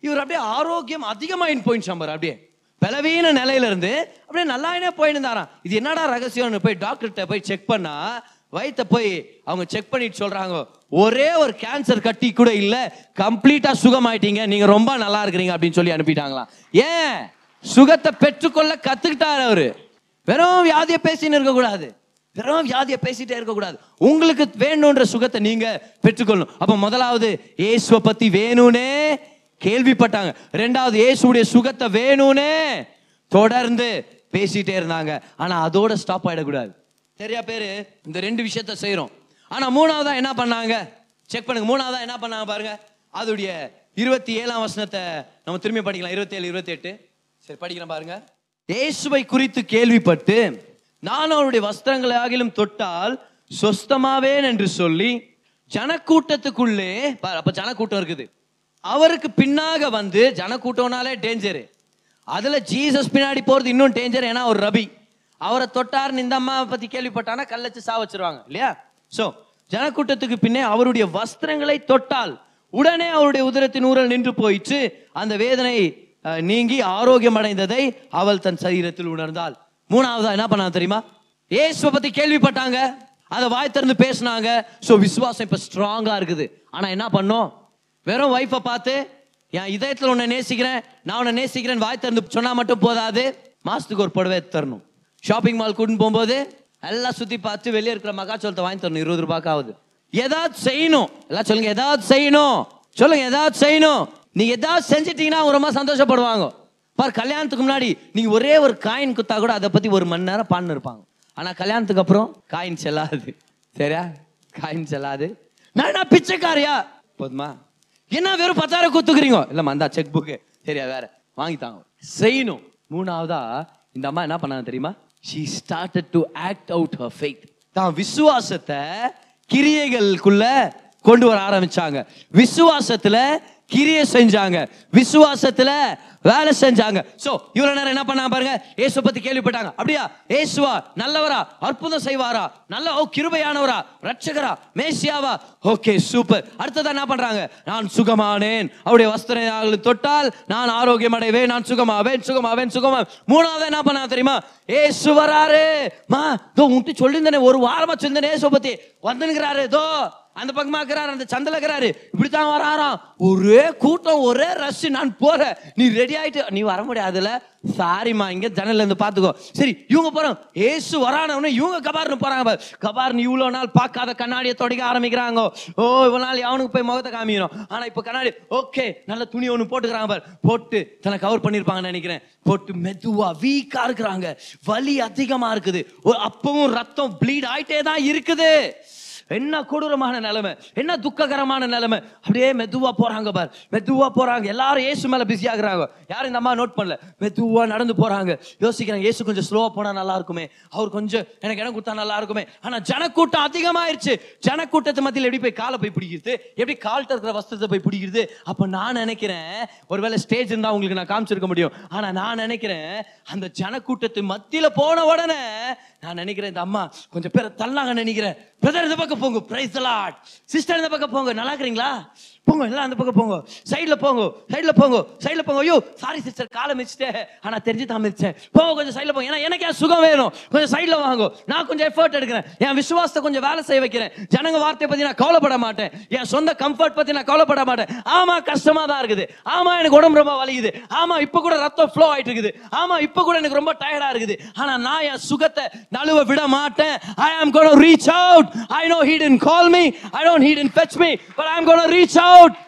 இவர் அப்படியே ஆரோக்கியம் அதிகமாயின் போயிடுச்சு பாரு அப்படியே. பலவீன நிலையிலேருந்து அப்படியே நல்லாயினே போயின்னு இருந்தாராம் இது என்னடா ரகசியம்னு போய் டாக்டர்கிட்ட போய் செக் பண்ணா வயிற்ற போய் அவங்க செக் பண்ணிட்டு சொல்றாங்க ஒரே ஒரு கேன்சர் கட்டி கூட இல்லை கம்ப்ளீட்டா சுகமாயிட்டீங்க நீங்க ரொம்ப நல்லா இருக்கிறீங்க அப்படின்னு சொல்லி அனுப்பிட்டாங்களாம். ஏன்? சுகத்தை பெற்றுக்கொள்ள கத்துக்கிட்டாரு அவரு. வெறும் வியாதியை பேசின்னு இருக்கக்கூடாது. வெறும் வியாதியை பேசிட்டே இருக்கக்கூடாது. உங்களுக்கு வேணுன்ற சுகத்தை நீங்க பெற்றுக்கொள்ளணும். அப்ப முதலாவது இயேசுவை பத்தி வேணும்னே கேள்விப்பட்டாங்க. ரெண்டாவது இயேசுடைய சுகத்தை வேணும்னே தொடர்ந்து பேசிட்டே இருந்தாங்க. ஆனா அதோட ஸ்டாப் ஆயிடக்கூடாது. சரியா பேரு? இந்த ரெண்டு விஷயத்த செய்றோம். ஆனா மூணாவதா என்ன பண்ணாங்க? செக் பண்ணுங்க. மூணாவதா என்ன பண்ணாங்க பாருங்க. அதோடைய இருபத்தி ஏழாம் வசனத்தை நம்ம திரும்பி படிக்கலாம். இருபத்தி ஏழு இருபத்தி எட்டு சரி படிக்கலாம் பாருங்க. இயேசுவை குறித்து கேள்விப்பட்டு நான் அவருடைய வஸ்திரங்களை ஆகிலும் தொட்டால் சொஸ்தமாவேன் என்று சொல்லி ஜனக்கூட்டத்துக்குள்ளே அப்ப ஜனக்கூட்டம் இருக்குது. அவருக்கு பின்னாக வந்து ஜனக்கூட்டம்னாலே டேஞ்சரு அதில் ஜீசஸ் பின்னாடி போகிறது இன்னும் டேஞ்சர் ஏன்னா ஒரு ரபி. அவரை தொட்டார்னு இந்த அம்மாவை பற்றி கேள்விப்பட்டானா கல்லச்சு சா வச்சிருவாங்க இல்லையா? ஸோ ஜனக்கூட்டத்துக்கு பின்னே அவருடைய வஸ்திரங்களை தொட்டால் உடனே அவருடைய உதிரத்தின் ஊரல் நின்று போயிட்டு அந்த வேதனை நீங்கி ஆரோக்கியம் அடைந்ததை அவள் தன் சரீரத்தில் உணர்ந்தாள். மூணாவதா என்ன பண்ணா தெரியுமா? ஏசுவை பத்தி கேள்விப்பட்டாங்க. அதை வாய் திறந்து பேசினாங்க. ஸோ விசுவாசம் இப்போ ஸ்ட்ராங்காக இருக்குது. ஆனால் என்ன பண்ணோம்? வெறும் ஒய்ஃபை பார்த்து என் இதயத்தில் உன்னை நேசிக்கிறேன் நான் உன்னை நேசிக்கிறேன் வாய் திறந்து சொன்னால் மட்டும் போதாது. மாசத்துக்கு ஒரு புடவை தரணும். ஷாப்பிங் மால் கூட்டின்னு போகும்போது எல்லாம் சுற்றி பார்த்து வெளியே இருக்கிற மகாச்சோளத்தை வாங்கி தரணும். இருபது ரூபாய்க்கு ஆகுது ஏதாவது செய்யணும். எல்லாம் சொல்லுங்க ஏதாவது செய்யணும். சொல்லுங்க ஏதாவது செய்யணும். நீங்கள் ஏதாவது செஞ்சிட்டீங்கன்னா அவங்க ரொம்ப சந்தோஷப்படுவாங்க. பார் கல்யாணத்துக்கு முன்னாடி நீங்க ஒரே ஒரு காயின் குத்தா கூட அதை பத்தி ஒரு மணி நேரம் பான்னு இருப்பாங்க. ஆனா கல்யாணத்துக்கு அப்புறம் காயின் செல்லாது. சரியா? காயின் செல்லாது. நான் பிச்சைக்காரியா? போதுமா? என்ன வெறும் பத்தாயிரம் குத்துக்கிறீங்க இல்லம்மா அந்த செக் புக்கு சரியா வேற. வாங்கித்தாங்க. செய்யணும். மூணாவதா இந்த அம்மா என்ன பண்ணாங்க தெரியுமா? She started to act out her faith. தான் விசுவாசத்தை கிரியைகளுக்குள்ள கொண்டு வர ஆரம்பிச்சாங்க. விசுவாசத்துல கிரியை செஞ்சாங்க. விசுவாசத்துல வேலை செஞ்சாங்க. சோ இவ்வளவு நேரம் என்ன பண்ணா பாருங்க? இயேசு பத்தி கேள்விப்பட்டாங்க. அப்படியா? இயேசுவா நல்லவரா அற்புதம் செய்வாரா? நல்ல ஓ கிருபையானவரா ரட்சகரா மேசியாவா? Okay super. அடுத்ததா என்ன பண்றாங்க? நான் சுகமானேன். அவருடைய வஸ்திரம் தொட்டால் நான் ஆரோக்கியம் அடைவேன் நான் சுகமாவேன் சுகமாவேன் சுகமா மூணாவது என்ன பண்ணா தெரியுமா? ஏசு வராரு. மா தோ உன்ட்டு சொல்லியிருந்தேனே ஒரு வாரமா சொல்லியிருந்தேன் ஏசு பத்தி. வந்துனுங்கிறாரு தோ அந்த பக்கமா இருக்கிறாரு அந்த சந்தில இருக்கிறாரு. இப்படித்தான் வராராம். ஒரே கூட்டம் ஒரே ரஷ் நான் போறேன். நீ ரெடி ஆயிட்டு நீ வர முடியாதுல சாரிம்மா இங்க ஜன்னல்ல இருந்து பாத்துக்கோ. சரி இவங்க போறோம். ஏசு வரானவனே இவங்க கபார்னு போறாங்க பாரு. கபார்னு இவ்வளவு நாள் பார்க்காத கண்ணாடியை தொடக்க ஆரம்பிக்கிறாங்க. ஓ இவ்வளவு நாள் அவனுக்கு போய் முகத்தை காமிக்கணும். ஆனா இப்ப கண்ணாடி ஓகே நல்ல துணி ஒண்ணு போட்டுக்கிறாங்க பார். போட்டு தன்னை கவர் பண்ணிருப்பாங்கன்னு நினைக்கிறேன். போட்டு மெதுவா வீக்கா இருக்கிறாங்க. வலி அதிகமா இருக்குது. அப்பவும் ரத்தம் ப்ளீட் ஆயிட்டே தான் இருக்குது. என்ன கொடூரமான நிலைமை? என்ன துக்ககரமான நிலைமை? அப்படியே மெதுவாக போகிறாங்க பார். மெதுவாக போகிறாங்க எல்லாரும் ஏசு மேலே பிஸி ஆகுறாங்க. யாரும் இந்த அம்மா நோட் பண்ணல. மெதுவாக நடந்து போகிறாங்க யோசிக்கிறாங்க ஏசு கொஞ்சம் ஸ்லோவாக போனால் நல்லா இருக்குமே அவர் கொஞ்சம் எனக்கு இடம் கொடுத்தா நல்லா இருக்குமே ஆனால் ஜனக்கூட்டம் அதிகமாயிருச்சு. ஜனக்கூட்டத்து மத்தியில் எப்படி போய் காலை போய் பிடிக்கிறது? எப்படி கால்கிட்ட இருக்கிற வஸ்திரத்தை போய் பிடிக்கிறது? அப்போ நான் நினைக்கிறேன் ஒருவேளை ஸ்டேஜ் இருந்தால் உங்களுக்கு நான் காமிச்சிருக்க முடியும். ஆனால் நான் நினைக்கிறேன் அந்த ஜனக்கூட்டத்து மத்தியில் போன உடனே நான் நினைக்கிறேன் இந்த அம்மா கொஞ்சம் பேரை தள்ளாங்க நினைக்கிறேன். பிரதர் இந்த பக்கம் போங்க பிரைஸ் லாட் சிஸ்டர் இந்த பக்கம் போங்க நல்லா இருக்கிறீங்களா? போங்க எல்லாம் அந்த பக்கம் போங்க. சைடுல போங்க சைடுல போங்க சைடுல போங்க. ஐயோ சாரி சிஸ்டர் காலை மிச்சிட்டேன் ஆனா தெரிஞ்சு தான் மிதிச்சேன். போங்க கொஞ்சம் சைடுல போங்க. ஏன்னா எனக்கு என் சுகம் வேணும். கொஞ்சம் சைடுல வாங்க. நான் கொஞ்சம் எஃபர்ட் எடுக்கிறேன். என் விசுவாசத்தை கொஞ்சம் வேலை செய்ய வைக்கிறேன். ஜனங்க வார்த்தை பத்தி நான் கவலைப்பட மாட்டேன். என் சொந்த கம்ஃபர்ட் பத்தி நான் கவலைப்பட மாட்டேன். ஆமா கஷ்டமா தான் இருக்குது. ஆமா எனக்கு உடம்பு ரொம்ப வலிக்குது. ஆமா இப்போ கூட ரத்தம் ஃப்ளோ ஆகிட்டு இருக்குது. ஆமா இப்போ கூட எனக்கு ரொம்ப டயர்டா இருக்குது. ஆனா நான் என் சுகத்தை நழுவ விட மாட்டேன். I am gonna reach out I know he in call me I don't he in touch me but I am gonna reach out out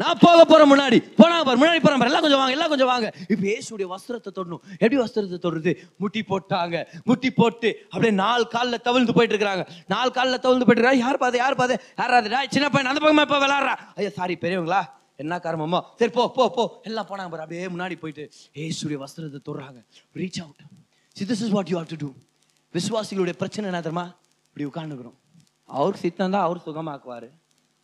நான் போக போறேன் முன்னாடி. போனா பாரு முன்னாடி போறேன் பாரு. எல்லாம் கொஞ்சம் வாங்க எல்லாம் கொஞ்சம் வாங்க. இப்ப இயேசுடைய வஸ்திரத்தை தொடணும். எப்படி வஸ்திரத்தை தொடுறது? முட்டி போட்டாங்க. முட்டி போட்டு அப்படியே நாலு கால்ல தவிழ்ந்து போயிட்டு இருக்கிறாங்க. நாலு கால்ல தவிழ்ந்து போயிட்டு இருக்காங்க யார் பாது? யார் பாது? யார் சின்ன பையன் அந்த பக்கமா இப்ப விளாடுறா. ஐயா சாரி பெரியவங்களா? என்ன காரணமோ? சரி போ போ போ. எல்லாம் போனாங்க பாரு. அப்படியே முன்னாடி போயிட்டு ஏசுடைய வஸ்திரத்தை தொடுறாங்க. Reach out see this is what you have to do விசுவாசிகளுடைய பிரச்சனை என்ன தெரியுமா? இப்படி உட்காந்துக்கிறோம் அவர் சித்தம் தான் அவர் சுகமாக்குவாரு.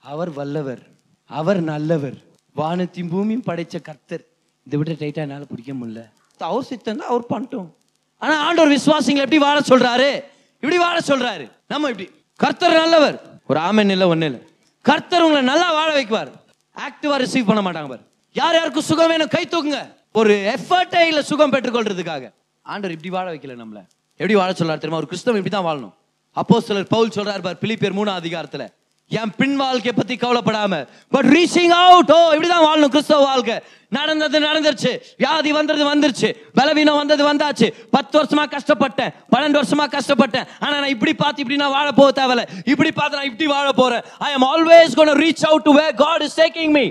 அவர் வல்லவர் அவர் நல்லவர். வானத்தையும் பூமியும் படைச்ச கர்த்தர். இதை விட டைட்டா என்னால பிடிக்க முடியல. அவர் சித்தம் தான் அவர் பண்ணிட்டோம். ஆனா ஆண்டவர் விசுவாசிங்களை எப்படி வாழ சொல்றாரு? இப்படி வாழ சொல்றாரு. நம்ம இப்படி. கர்த்தர் நல்லவர். ஒரு ஆமென் இல்ல ஒண்ணு இல்ல. கர்த்தர் உங்களை நல்லா வாழ வைக்குவார். ஆக்டிவா ரிசீவ் பண்ண மாட்டாங்க பாரு. யார் யாருக்கு சுகம் வேணும் கை தூக்குங்க. ஒரு எஃபர்ட்டே இல்ல சுகம் பெற்றுக்கொள்றதுக்காக. ஆண்டவர் இப்படி வாழ வைக்கல நம்மள. எப்படி வாழ சொல்றாரு தெரியுமா? ஒரு கிறிஸ்தவன் இப்படி தான் வாழணும். அப்போ சிலர் பவுல் சொல்றாரு பார் பிலிப்பியர் மூணாம் அதிகாரத்துல. என் பின் வாழ்க்கையை பத்தி கவலைப்படாம. பட் ரீச்சிங் அவுட் ஓ இப்படிதான் வாழணும் கிறிஸ்தவ வாழ்க்கை. நடந்தது நடந்துருச்சு. வியாதி வந்தது வந்துருச்சு. பலவீனம் வந்தது வந்தாச்சு. பத்து வருஷமா கஷ்டப்பட்டேன். பன்னெண்டு வருஷமா கஷ்டப்பட்டேன். ஆனா நான் இப்படி பார்த்து இப்படி நான் வாழ போக தேவையில்ல. இப்படி பார்த்து நான் இப்படி வாழ போறேன். I am always gonna reach out to where God is taking me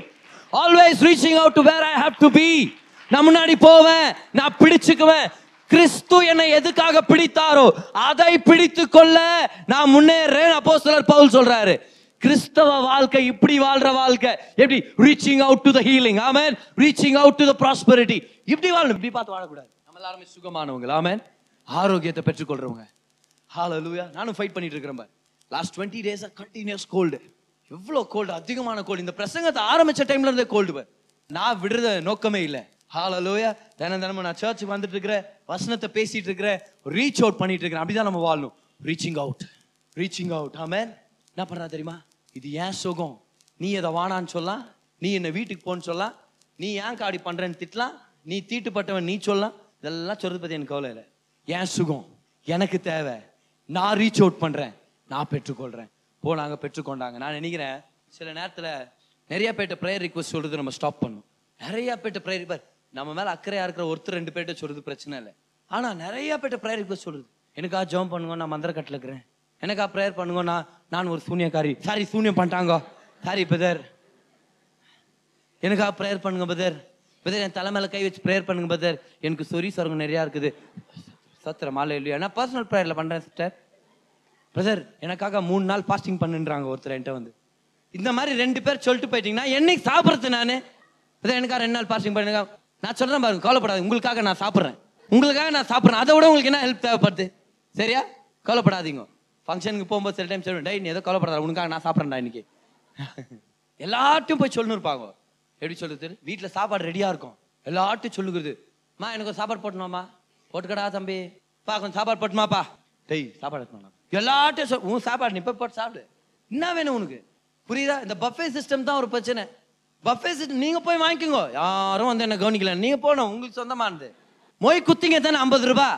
always reaching out to where I have to be நான் முன்னாடி போவேன். நான் பிடிச்சுக்குவேன். கிறிஸ்து என்னை எதுக்காக பிடித்தாரோ அதை பிடித்து கொள்ள நான் முன்னேறேன். அப்போ சிலர் பவுல் சொல்றாரு கிறிஸ்தவ வாழ்க்கை இப்படி வாழ்ற வாழ்க்கை. எப்படி? Reaching out to the healing amen reaching out to the prosperity இப்படி வாழணும். இப்படி பார்த்து வாழக்கூடாது. நம்ம எல்லாருமே சுகமானவங்க. ஆமேன் ஆரோக்கியத்தை பெற்றுக்கொள்றவங்க. லூயா நானும் ஃபைட் பண்ணிட்டு இருக்கிறேன் last twenty days continuous cold எவ்வளோ கோல்டு அதிகமான கோல்டு இந்த பிரசங்கத்தை ஆரம்பிச்ச டைம்ல இருந்தே கோல்டு பார். நான் விடுறத நோக்கமே இல்லை. ஹalleluya தினம் தினமும் நான் சர்ச்சுக்கு வந்துட்டு இருக்கிறேன். வசனத்தை பேசிட்டு இருக்கிறேன். ரீச் அவுட் பண்ணிட்டு இருக்கிறேன். அப்படிதான் நம்ம வாழணும். ரீச்சிங் அவுட் ரீச்சிங் அவுட் ஆமேன் என்ன பண்ணுறா தெரியுமா? இது ஏன் சுகம்? நீ இதை வானான்னு சொல்லலாம் நீ என்னை வீட்டுக்கு போன்னு சொல்லலாம் நீ ஏன் காடி பண்ணுறேன்னு திட்டலாம் நீ தீட்டுப்பட்டவன் நீ சொல்லலாம் இதெல்லாம் சொல்றது பற்றி எனக்கு கவலை இல்லை ஏன் சுகம்? எனக்கு தேவை. நான் ரீச் அவுட் பண்ணுறேன் நான் பெற்றுக்கொள்கிறேன் போனாங்க பெற்றுக்கொண்டாங்க. நான் நினைக்கிறேன் சில நேரத்தில் நிறைய பேர்ட்ட ப்ரேயர் ரிக்வஸ்ட் சொல்றது நம்ம ஸ்டாப் பண்ணும். நிறைய பேர்ட்ட ப்ரேயர் பார் நம்ம மேலே அக்கறையாக இருக்கிற ஒருத்தர் ரெண்டு பேர்கிட்ட சொல்றது பிரச்சனை இல்லை. ஆனால் நிறைய பேர்ட்ட ப்ரேயர் ரிக்வஸ்ட் சொல்றது. எனக்கா ஜெபம் பண்ணுங்க நான் மந்திர கட்டில் இருக்கிறேன். எனக்கா ப்ரேயர் பண்ணுங்கண்ணா நான் ஒரு சூனியக்காரி. சாரி சூனியம் பண்ணிட்டாங்க. சாரி பிரதர் எனக்கா ப்ரேயர் பண்ணுங்க பிரதர் பிரதர் என் தலை கை வச்சு ப்ரேயர் பண்ணுங்க பிரதர் எனக்கு சொரி சொரங்கம் நிறையா இருக்குது. சத்திர மாலை இல்லையா நான் பர்சனல் ப்ரேயரில் பண்ணுறேன் சிஸ்டர் பிரதர் எனக்காக மூணு நாள் ஃபாஸ்டிங் பண்ணுன்றாங்க ஒருத்தர் என்கிட்ட வந்து. இந்த மாதிரி ரெண்டு பேர் சொல்லிட்டு போயிட்டீங்கன்னா என்னைக்கு சாப்பிட்றது நான்? பிரதர் எனக்காக ரெண்டு நாள் ஃபாஸ்டிங் பண்ணுங்க நான் சொல்கிறேன் பாருங்க கவலைப்படாது உங்களுக்காக நான் சாப்பிட்றேன். உங்களுக்காக நான் சாப்பிட்றேன். அதை விட உங்களுக்கு என்ன ஹெல்ப் தேவைப்படுது? சரியா? கவலைப்படாதீங்க. ஃபங்க்ஷனுக்கு போகும்போது சில டைம் சொல்லுவேன் டேய் நீ ஏதோ கவலைப்படாத உனக்காக நான் சாப்பிட்றேன்டா இன்னைக்கு. எல்லார்ட்டையும் போய் சொல்லணும் இருப்பாங்க எப்படி சொல்றது? வீட்டில் சாப்பாடு ரெடியாக இருக்கும். எல்லாத்தையும் சொல்லுகிறது. மா எனக்கு சாப்பாடு போட்டணுமாம்மா போட்டுக்கடா தம்பி. பா கொஞ்சம் சாப்பாடு போட்டுமாப்பா டேய் சாப்பாடு எடுத்துனா எல்லாத்தையும் சொல் உன் சாப்பாடு நீ போட்டு சாப்பிடு. என்ன வேணும் உனக்கு? புரியுதா? இந்த பஃபே சிஸ்டம் தான் ஒரு பிரச்சனை. பஃபே சிஸ்டம் நீங்கள் போய் வாங்கிக்கோங்க. யாரும் வந்து என்ன கவனிக்கல. நீங்கள் போகணும் உங்களுக்கு சொந்தமானது மொய் குத்திங்க தானே ஐம்பது ரூபாய்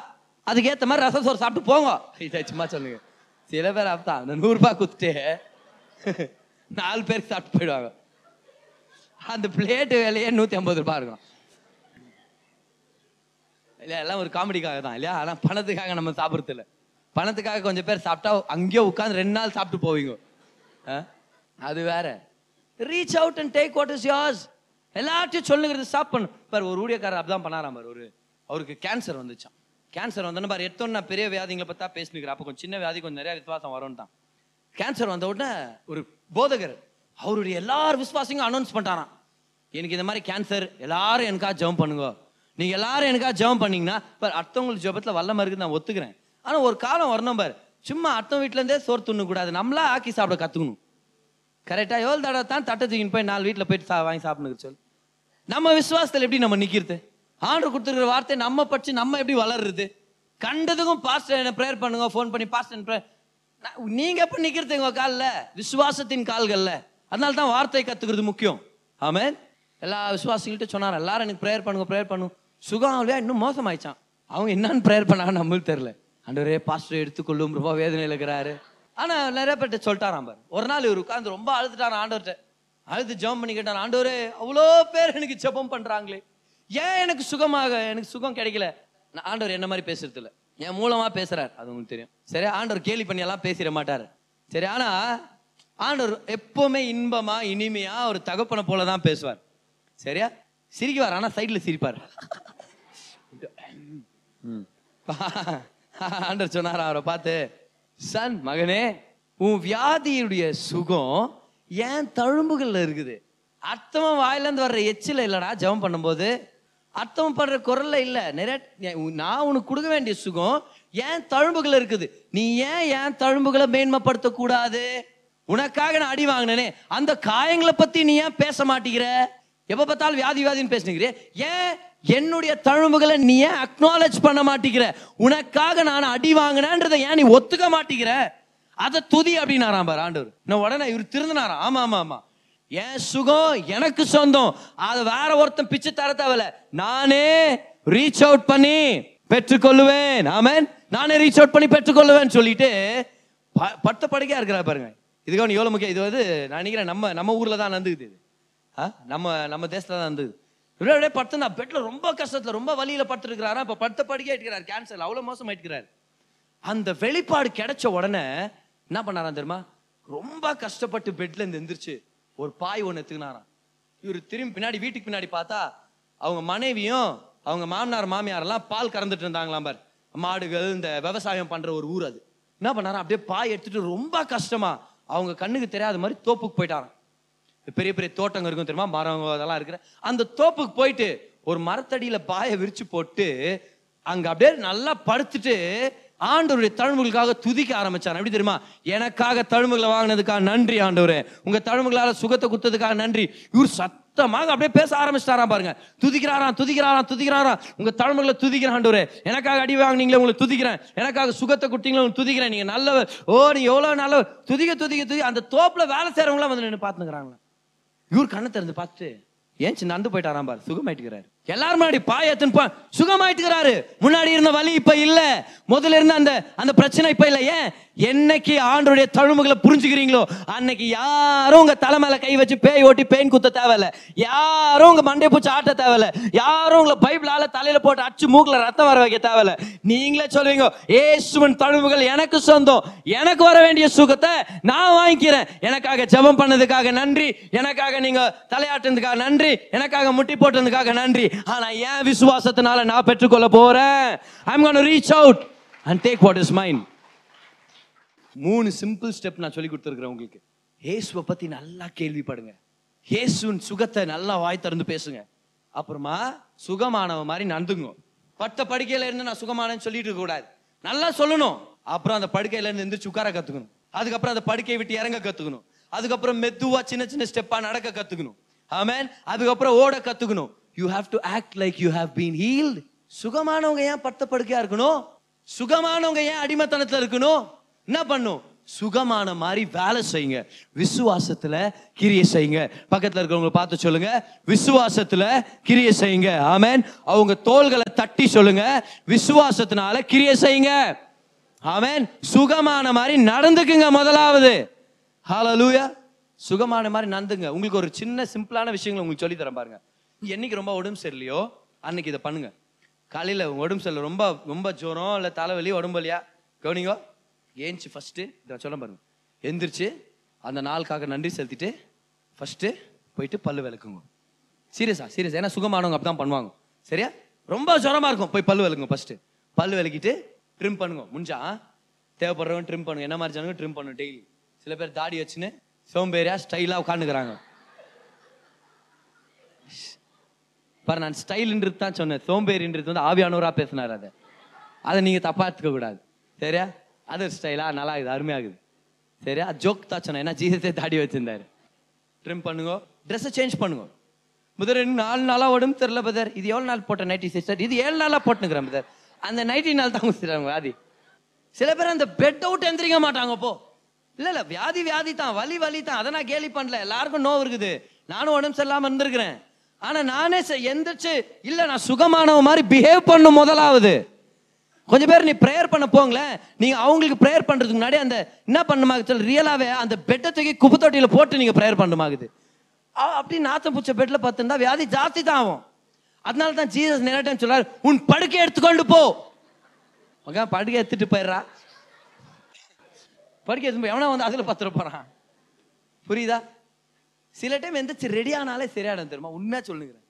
அதுக்கேற்ற மாதிரி ரசம் சோறு சாப்பிட்டு போங்க. இதை சும்மா சொல்லுங்கள் சில பேர் அப்பதான் அந்த நூறு ரூபாய் நாலு பேருக்கு சாப்பிட்டு போயிடுவாங்க. அந்த பிளேட்டு விலையே நூத்தி ஐம்பது ரூபாய் இருக்கும். இல்லையா எல்லாம் ஒரு காமெடிக்காக தான் இல்லையா? ஆனா பணத்துக்காக நம்ம சாப்பிட்றது இல்லை. பணத்துக்காக கொஞ்சம் பேர் சாப்பிட்டா அங்கேயே உட்காந்து ரெண்டு நாள் சாப்பிட்டு போவீங்க. ஆ? அது வேற. Reach out and take what is yours. எல்லாத்தையும் சொல்லுங்கிறது ஸ்டாப் பண்ணு. பாரு ஒரு ஊழியக்காரர் அப்படிதான் பண்ணாராம் பாரு ஒரு அவருக்கு கேன்சர் வந்துச்சான் கேன்சர் வந்தோன்னு பாரு எடுத்தோன்னு நான் பெரிய வியாதிங்களை பார்த்தா பேசினுக்கிறேன். அப்போ கொஞ்சம் சின்ன வியாதி கொஞ்சம் நிறைய விசுவாசம் வரும் தான் கேன்சர் வந்த உடனே ஒரு போதகர் அவருடைய எல்லார் விசுவாசியும் அனௌன்ஸ் பண்ணிட்டாரான் எனக்கு இந்த மாதிரி கேன்சர் எல்லாரும் எனக்காக ஜெபம் பண்ணுங்க. நீங்கள் எல்லாரும் எனக்காக ஜெபம் பண்ணீங்கன்னா பார் அடுத்தவங்களுக்கு ஜெபத்தில் வல்ல இருக்குது நான் ஒத்துக்கிறேன். ஆனால் ஒரு காலம் வரணும் பார். சும்மா அடுத்த வீட்டிலேருந்தே சோறு துண்ணக்கூடாது நம்மளா ஆக்கி சாப்பிட கற்றுக்கணும் கரெக்டாக எவ்வளோ தடவை தான் தட்டை தூக்கின்னு போய் நாலு வீட்டில் போயிட்டு சா வாங்கி சாப்பிடுங்க சொல்லு நம்ம விசுவாசத்தில் எப்படி நம்ம நிற்கிறது ஆண்டர் கொடுத்துருக்கிற வார்த்தை நம்ம படித்து நம்ம எப்படி வளருது கண்டதுக்கும் பாஸ்டர் என்ன ப்ரேயர் பண்ணுங்க ஃபோன் பண்ணி பாஸ்டர் ப்ரேயர் நீங்க எப்ப நிக்கிறது உங்க காலில்? விசுவாசத்தின் கால்கள்ல. அதனால தான் வார்த்தை கத்துக்கிறது முக்கியம். ஆமே எல்லா விசுவாசிகள்கிட்ட சொன்னார் எல்லாரும் எனக்கு ப்ரேயர் பண்ணுங்க ப்ரேயர் பண்ணும் சுகம் ஆகலையா இன்னும் மோசமாயிச்சான். அவங்க என்னன்னு ப்ரேயர் பண்ணாங்க நம்மளுக்கு தெரியல. ஆண்டவரே பாஸ்டர் எடுத்துக்கொள்ளும் ரொம்ப வேதனையில் இருக்கிறாரு. ஆனால் நிறைய பேர்ட்ட சொல்லிட்டாராம் பாரு. ஒரு நாள் இவர் உட்காந்து ரொம்ப அழுதுட்டான் ஆண்டவர்கிட்ட. அழுது ஜெபம் பண்ணிக்கிட்டான் ஆண்டவரே அவ்வளோ பேர் எனக்கு ஜெபம் பண்ணுறாங்களே ஏன் எனக்கு சுகமாக எனக்கு சுகம் கிடைக்கல? நான் ஆண்டவர் என்ன மாதிரி பேசுறது இல்ல. என் மூலமா பேசுறார். அது உங்களுக்கு தெரியும். சரி ஆண்டவர் கேலி பண்ணி எல்லாம் பேசிட மாட்டாரு. சரி ஆனா ஆண்டவர் எப்பவுமே இன்பமா இனிமையா ஒரு தகப்பனை போல தான் பேசுவார். சரியா? சிரிக்குவார் ஆனா சைடுல சிரிப்பார். ம். ஆண்டவர் சொன்னார் அவரை பார்த்து சன் மகனே உன் வியாதியுடைய சுகம் ஏன் தழும்புகள்ல இருக்குது? அர்த்தமா வாயில இருந்து வர்ற எச்சில இல்லடா ஜெபம் பண்ணும்போது அர்த்தம் படுற குரல்ல இல்ல. நிறைய நான் உனக்கு கொடுக்க வேண்டிய சுகம் ஏன் தழும்புகள் இருக்குது. நீ ஏன் ஏன் தழும்புகளை மேன்மைப்படுத்த கூடாது உனக்காக நான் அடி வாங்கினேனே. அந்த காயங்களை பத்தி நீ ஏன் பேச மாட்டேங்கிற? எப்ப பார்த்தாலும் வியாதி வியாதின்னு பேசுனீங்க ஏன் என்னுடைய தழும்புகளை நீ ஏன் அக்னாலேஜ் பண்ண மாட்டேங்கிற? உனக்காக நான் அடி வாங்கினேன்றதை ஏன் நீ ஒத்துக்க மாட்டேங்கிற? அதை துதி அப்படின்னாராம் பாரு ஆண்டவர். நான் உடனே இவர் திருந்தினாராம். ஆமா ஆமா ஆமா. என் சுகம் எனக்கு சொந்தம். அது வேற ஒருத்தன் பிச்சு தர தேவையில்ல. நானே ரீச் அவுட் பண்ணி பெற்றுக்கொள்ளுவேன். ஆமென். நானே ரீச் அவுட் பண்ணி பெற்றுக்கொள்ளுவேன் சொல்லிட்டு ப- பட்ட படுக்கையா இருக்கிறா பாருங்க. இதுக்கு எவ்வளோ முக்கியம்? இது வந்து நான் நினைக்கிறேன் நம்ம நம்ம ஊர்ல தான் நடந்துக்குது இது. ஆ? நம்ம நம்ம தேசத்துல தான் இருந்தது இவ்வளோ அப்படியே படுத்து நான் ரொம்ப கஷ்டத்தில் ரொம்ப வழியில் படுத்துருக்கிறாரா? இப்போ படுத்த படுக்கையா இருக்கிறார். கேன்சர் அவ்வளோ மோசம் ஆயிட்டுக்கிறார் அந்த வெளிப்பாடு கிடைச்ச உடனே என்ன பண்ணாரான் தெரியுமா? ரொம்ப கஷ்டப்பட்டு பெட்ல இருந்து எந்திரிச்சு ஒரு பாய் ஒன்று எடுத்துக்கினாராம். இவர் திரும்பி பின்னாடி வீட்டுக்கு பின்னாடி பார்த்தா அவங்க மனைவியும் அவங்க மாமனார் மாமியாரெல்லாம் பால் கறந்துட்டு இருந்தாங்களாம் பார். மாடுகள் இந்த விவசாயம் பண்ணுற ஒரு ஊர் அது. என்ன பண்ணாராம்? அப்படியே பாய் எடுத்துட்டு ரொம்ப கஷ்டமா அவங்க கண்ணுக்கு தெரியாத மாதிரி தோப்புக்கு போயிட்டாராம். பெரிய பெரிய தோட்டங்க இருக்கும் தெரியுமா? மரம் அதெல்லாம் இருக்கிற. அந்த தோப்புக்கு போயிட்டு ஒரு மரத்தடியில் பாயை விரிச்சு போட்டு அங்கே அப்படியே நல்லா படுத்துட்டு ஆண்டவருடைய தழும்புகளுக்காக துதிக்க ஆரம்பிச்சார். எப்படி தெரியுமா? எனக்காக தழும்புகளை வாங்கினதுக்காக நன்றி ஆண்டவரே. உங்க தழும்புகளால் சுகத்தை கொடுத்ததுக்காக நன்றி. இவர் சத்தமாக அப்படியே பேச ஆரம்பிச்சிட்டாராம் பாருங்க. துதிக்கிறாராம் துதிக்கிறாராம் துதிக்கிறாராம். உங்க தழும்புகளை துதிக்கிறேன் ஆண்டவரே. எனக்காக அடி வாங்கினீங்களே உங்களை துதிக்கிறேன். எனக்காக சுகத்தை கொடுத்தீங்களே உங்களுக்கு துதிக்கிறேன். நீங்க நல்லவர். ஓ நீ எவ்வளோ நல்லவர். துதிக்க துதிக்க துதி அந்த தோப்பில் வேலை செய்கிறவங்களாம் வந்து நின்று பார்த்துக்கிறாங்களா இவர் கண்ணை திறந்து பார்த்து ஏன் சின்ன போயிட்டாராம் பாரு. சுகமாயிட்டுக்கிறாரு. எல்லாரும் முன்னாடி பாயத்துன்னு பா சுகமாயிட்டுக்கிறாரு. முன்னாடி இருந்த வலி இப்ப இல்ல. முதல்ல இருந்த அந்த அந்த பிரச்சனை இப்ப இல்ல. ஏன்? என்னைக்கு ஆண்டோடைய தழும்புகளை புரிஞ்சுக்கிறீங்களோ அன்னைக்கு யாரும் உங்க தலை மேல கை வச்சு பேய் ஓட்டி பெயின் குத்த தேவையில்ல. யாரும் உங்க மண்டை பூச்சி ஆட்ட தேவையில்ல. யாரும் உங்களை பைபிளால தலையில போட்டு அச்சு மூக்குல ரத்தம் வர வைக்க தேவையில்ல. நீங்களே சொல்லுவீங்க ஏசுவன் தழும்புகள் எனக்கு சொந்தம். எனக்கு வர வேண்டிய சுகத்தை நான் வாங்கிக்கிறேன். எனக்காக ஜெபம் பண்ணதுக்காக நன்றி. எனக்காக நீங்க தலையாட்டுனதுக்காக நன்றி. எனக்காக முட்டி போட்டதுக்காக நன்றி. ஆனா என் விசுவாசத்தினால நான் பெற்றுக்கொள்ள போறேன். I'm gonna reach out and take what is mind மூணு சிம்பிள் ஸ்டெப் நான் சொல்லி கொடுத்துருக்கிறேன் உங்களுக்கு. இயேசுவை பத்தி நல்லா கேள்விப்படுங்க. ஏசுவின் சுகத்தை நல்லா வாய் திறந்து பேசுங்க. அப்புறமா சுகமானவ மாதிரி நடந்துங்க பட்ட படுக்கையில இருந்து நான் சுகமானேன்னு சொல்லிட்டு இருக்க கூடாது. நல்லா சொல்லணும். அப்புறம் அந்த படுக்கையில இருந்து எந்திரிச்சு உட்கார கத்துக்கணும். அதுக்கப்புறம் அந்த படுக்கையை விட்டு இறங்க கத்துக்கணும். அதுக்கப்புறம் மெதுவா சின்ன சின்ன ஸ்டெப்பா நடக்க கத்துக்கணும். ஆமேன் அதுக்கப்புறம் ஓட கத்துக்கணும். You have to act like you have been healed சுகமானவங்க ஏன் படுத்த படுக்கையா இருக்கணும்? சுகமானவங்க ஏன் அடிமைத்தனத்துல இருக்கணும்? என்ன பண்ணும்? சுகமான மாதிரி வேலை செய்யுங்க. விசுவாசத்துல கிரிய செய்யுங்க. பக்கத்துல இருக்கிறவங்க பார்த்து சொல்லுங்க. விசுவாசத்துல கிரிய செய்யுங்க. ஆமேன் அவங்க தோள்களை தட்டி சொல்லுங்க. விசுவாசத்தினால கிரிய செய்யுங்க. ஆமேன் சுகமான மாதிரி நடந்துக்குங்க முதலாவது. ஹalleluya சுகமான மாதிரி நடந்துங்க. உங்களுக்கு ஒரு சின்ன சிம்பிளான விஷயங்களை உங்களுக்கு சொல்லி தரேன் பாருங்க. என்னைக்கு ரொம்ப உடம்பு சரியில்லையோ அன்னைக்கு இதை பண்ணுங்க. காலையில் உடம்பு சரியில்லை ரொம்ப ரொம்ப ஜூரம் இல்லை தலைவலி உடம்பு வலியா? கவனிங்கோ? ஏஞ்சி ஃபஸ்ட்டு இதை சொல்ல பாருங்க. எந்திரிச்சு அந்த நாளுக்காக நன்றி செலுத்திட்டு ஃபஸ்ட்டு போயிட்டு பல்லு விளக்குங்க. சீரியஸா சீரியஸ் ஏன்னா சுகமானவங்க அப்படி தான் பண்ணுவாங்க. சரியா? ரொம்ப ஜுரமா இருக்கும். போய் பல்லு விளக்குங்க ஃபஸ்ட்டு பல்லு விளக்கிட்டு ட்ரிம் பண்ணுங்க. முடிஞ்சா? தேவைப்படுறவங்க ட்ரிம் பண்ணுங்க. என்ன மாதிரி ஜனங்க ட்ரிம் பண்ணுங்க டெய்லி சில பேர் தாடி வச்சுன்னு சோம்பேறியா ஸ்டைலாக உட்காந்துக்கிறாங்க பாரு நான் ஸ்டைல்ன்றது தான் சொன்னேன். சோம்பேறின்றது வந்து ஆவியானூராக பேசினார் அதை. அதை நீங்கள் தப்பாக எடுத்துக்கக்கூடாது சரியா? அது ஸ்டைலா நல்லா இருக்குது அருமையாகுது. சரியா? ஜோக் தான் சொன்னேன். ஏன்னா ஜீசஸே தாடி வச்சிருந்தாரு. ட்ரிம் பண்ணுங்க. ட்ரெஸ்ஸை சேஞ்ச் பண்ணுங்க. முதல் ரெண்டு நாலு நாளாக உடம்பு தெரில பதர். இது எவ்வளோ நாள் போட்ட நைட்டி சிஸ்டர் இது ஏழு நாளாக போட்டுக்கிறேன் பதர். அந்த நைட்டி நாள் தான் சிஸ்டர் வியாதி சில பேர் அந்த பெட் அவுட் எந்திரிக்க மாட்டாங்க போ. இல்லை இல்லை வியாதி வியாதி தான். வலி வலி தான். அதை நான் கேலி பண்ணல. எல்லாருக்கும் நோவு இருக்குது. நானும் உடம்பு சரியில்லாமல் இருந்திருக்கிறேன். ஆனால் நானே எந்திரிச்சு இல்லை நான் சுகமானவ மாதிரி பிஹேவ் பண்ணும் முதலாவது. கொஞ்சம் பேர் நீ ப்ரேயர் பண்ண போங்களேன். நீங்கள் அவங்களுக்கு ப்ரேயர் பண்ணுறதுக்கு முன்னாடி அந்த என்ன பண்ணுமாக்கு சொல்லி ரியலாகவே அந்த பெட்டை தூக்கி குப்பை தொட்டியில் போட்டு நீங்கள் ப்ரேயர் பண்ணுமாக்குது. அப்படி நாத்தம் பூச்ச பெட்டில் பார்த்துருந்தா வியாதி ஜாஸ்தி தான் ஆகும். அதனால தான் ஜீசஸ் நிறைய டைம் சொல்றாரு உன் படுக்கை எடுத்துக்கொண்டு போ. ஓகே படுக்கை எடுத்துட்டு போயிடுறா. படுக்கை எடுத்து போய் எவனா வந்து அதில் பத்துற போகிறான் புரியுதா? சில டைம் எந்திரிச்சு ரெடி ஆனாலே சரியாடும் தெரியுமா? உண்மையாக சொல்லுங்கிறேன்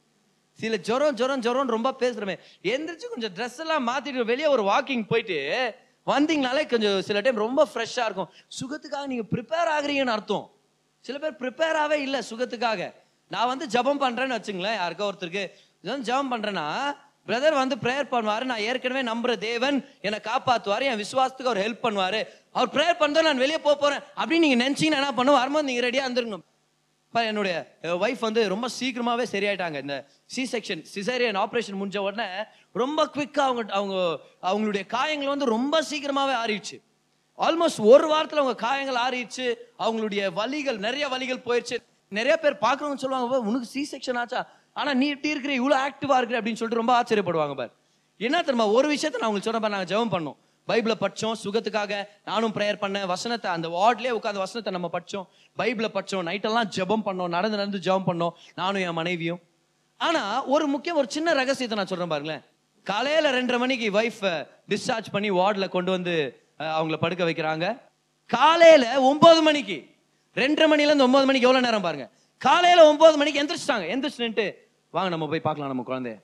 சில ஜுரம் ஜுரம் ஜுரம் ரொம்ப பேசுகிறோமே எந்திரிச்சு கொஞ்சம் ட்ரெஸ் எல்லாம் மாற்றிட்டு வெளியே ஒரு வாக்கிங் போயிட்டு வந்தீங்கனாலே கொஞ்சம் சில டைம் ரொம்ப ஃப்ரெஷ்ஷாக இருக்கும். சுகத்துக்காக நீங்கள் ப்ரிப்பேர் ஆகுறீங்கன்னு அர்த்தம். சில பேர் ப்ரிப்பேராகவே இல்லை சுகத்துக்காக. நான் வந்து ஜெபம் பண்ணுறேன்னு வச்சுங்களேன். யாருக்கோ ஒருத்தருக்கு ஜபம் ஜெபம் பிரதர் வந்து ப்ரேயர் பண்ணுவார். நான் ஏற்கனவே நம்புற தேவன் என்னை காப்பாற்றுவார் என் விசுவாசத்துக்கு அவர் ஹெல்ப் பண்ணுவார். அவர் ப்ரேயர் பண்ணதான் நான் வெளியே போக போகிறேன் அப்படின்னு நீங்கள் நினச்சிங்கன்னா என்ன பண்ணுவோம் வரும்போது நீங்கள் ரெடியாக இருந்துருங்க இப்போ என்னுடைய ஒய்ஃப் வந்து ரொம்ப சீக்கிரமாகவே சரியாயிட்டாங்க. இந்த சி செக்ஷன் சிசேரியன் ஆப்ரேஷன் முடிஞ்ச உடனே ரொம்ப குவிக்காக அவங்க அவங்க அவங்களுடைய காயங்கள் வந்து ரொம்ப சீக்கிரமாகவே ஆறிடுச்சு. ஆல்மோஸ்ட் ஒரு வாரத்தில் அவங்க காயங்கள் ஆறிடுச்சு. அவங்களுடைய வலிகள் நிறைய வலிகள் போயிடுச்சு நிறைய பேர் பார்க்குறவங்க சொல்லுவாங்க உனக்கு சி செக்ஷன் ஆச்சா? ஆனால் நீ இப்படி இருக்கிற இவ்வளோ ஆக்டிவாக இருக்கிற அப்படின்னு சொல்லிட்டு ரொம்ப ஆச்சரியப்படுவாங்க பார். என்ன தெரியுமா ஒரு விஷயத்த நான் உங்களுக்கு சொல்றேன் நாங்கள் ஜெபம் பண்ணோம். பைபிளை படிச்சோம் சுகத்துக்காக நானும் ப்ரேயர் பண்ணேன். வசனத்தை அந்த வார்ட்லேயே உட்காந்து வசனத்தை நம்ம படித்தோம் பைபிளை படிச்சோம். நைட்டெல்லாம் ஜெபம் பண்ணோம். நடந்து நடந்து ஜெபம் பண்ணோம். நானும் என் மனைவியும். ஆனால் ஒரு முக்கியம் ஒரு சின்ன ரகசியத்தை நான் சொல்கிறேன் பாருங்களேன். காலையில் ரெண்டரை மணிக்கு வைஃப் டிஸ்சார்ஜ் பண்ணி வார்டில் கொண்டு வந்து அவங்கள படுக்க வைக்கிறாங்க. காலையில் ஒம்பது மணிக்கு ரெண்டரை மணிலேருந்து ஒம்பது மணிக்கு எவ்வளோ நேரம் பாருங்கள் காலையில் ஒம்பது மணிக்கு எந்திரிச்சிட்டாங்க. எந்திரிச்சுட்டு வாங்க நம்ம போய் பார்க்கலாம் நம்ம குழந்தைய.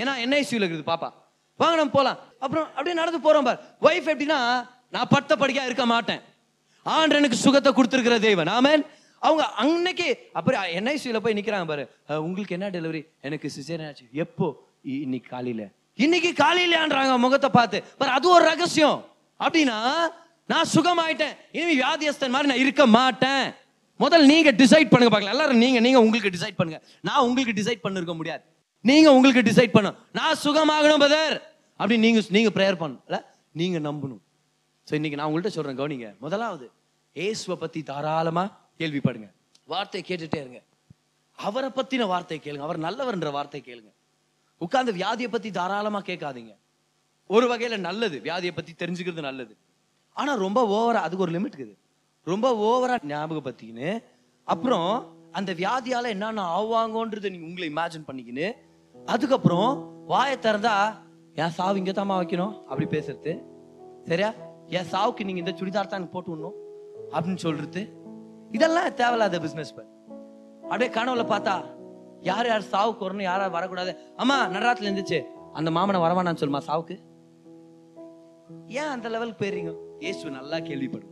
ஏன்னா என்ஐசியூல இருக்குது பாப்பா. வாங்க நம்ம போகலாம் அப்புறம் அப்படியே நடந்து போகிறோம் பார். ஒய்ஃப் எப்படின்னா நான் பட்ட படிக்கா இருக்க மாட்டேன். ஆண்டனுக்கு சுகத்தை கொடுத்துருக்கிற தெய்வன் ஆமேன் அவங்க அன்னைக்கு அப்புறம் என்ஐசியில் போய் நிற்கிறாங்க பாரு. உங்களுக்கு என்ன டெலிவரி எனக்கு சிசேரியன் ஆச்சு. எப்போ? இ- இன்னைக்கு காலையில். இன்னைக்கு காலையிலான்றாங்க முகத்தை பார்த்து. பார் அது ஒரு ரகசியம். அப்படின்னா நான் சுகமாயிட்டேன். இனிமே வியாதியஸ்தன் மாதிரி நான் இருக்க மாட்டேன். முதல்ல நீங்க டிசைட் பண்ணுங்க பார்க்கலாம். எல்லாரும் நீங்க நீங்க உங்களுக்கு டிசைட் பண்ணுங்க. நான் உங்களுக்கு டிசைட் பண்ணிருக்க முடியாது. நீங்க உங்களுக்கு டிசைட் பண்ணணும் நான் சுகமாகணும் பதர் அப்படி நீங்க நீங்க ப்ரேயர் பண்ணல நீங்க நம்பணும். சோ இன்னைக்கு நான் உங்கள்கிட்ட சொல்றேன் கவனிங்க. முதலாவது ஏசுவை பத்தி தாராளமா கேள்விப்படுங்க. வார்த்தையை கேட்டுட்டே இருங்க. அவரை பத்தின வார்த்தை கேளுங்க. அவர் நல்லவர்ன்ற வார்த்தை கேளுங்க. உட்கார்ந்து வியாதியை பத்தி தாராளமா கேட்காதீங்க. ஒரு வகையில நல்லது வியாதியை பத்தி தெரிஞ்சுக்கிறது நல்லது. ஆனா ரொம்ப ஓவரா அதுக்கு ஒரு லிமிட் இருக்குது. ரொம்ப ஓவரா ஞாபகப்படுத்திக்கின்னு அப்புறம் அந்த வியாதியால என்னென்ன ஆவாங்கன்றது நீங்க உங்களை இமேஜின் பண்ணிக்கின்னு அதுக்கப்புறம் வாயை திறந்தா என் சாவு இங்க தாமா வைக்கணும். அப்படி பேசுறது. சரியா? என் சாவுக்கு நீங்க இந்த சுடிதார் தான் போட்டு விடணும். அப்படின்னு சொல்றது. இதெல்லாம் தேவையில்லாத பிசினஸ் அப்படியே கனவுல பார்த்தா யார் யார் சாவுக்கு வரணும் யார் யார் வரக்கூடாது. அம்மா நடராத்துல இருந்துச்சு அந்த மாமனை வரவானான்னு சொல்லுமா சாவுக்கு? ஏன் அந்த லெவலுக்கு போயிடுறீங்க? இயேசு நல்லா கேள்விப்படுங்க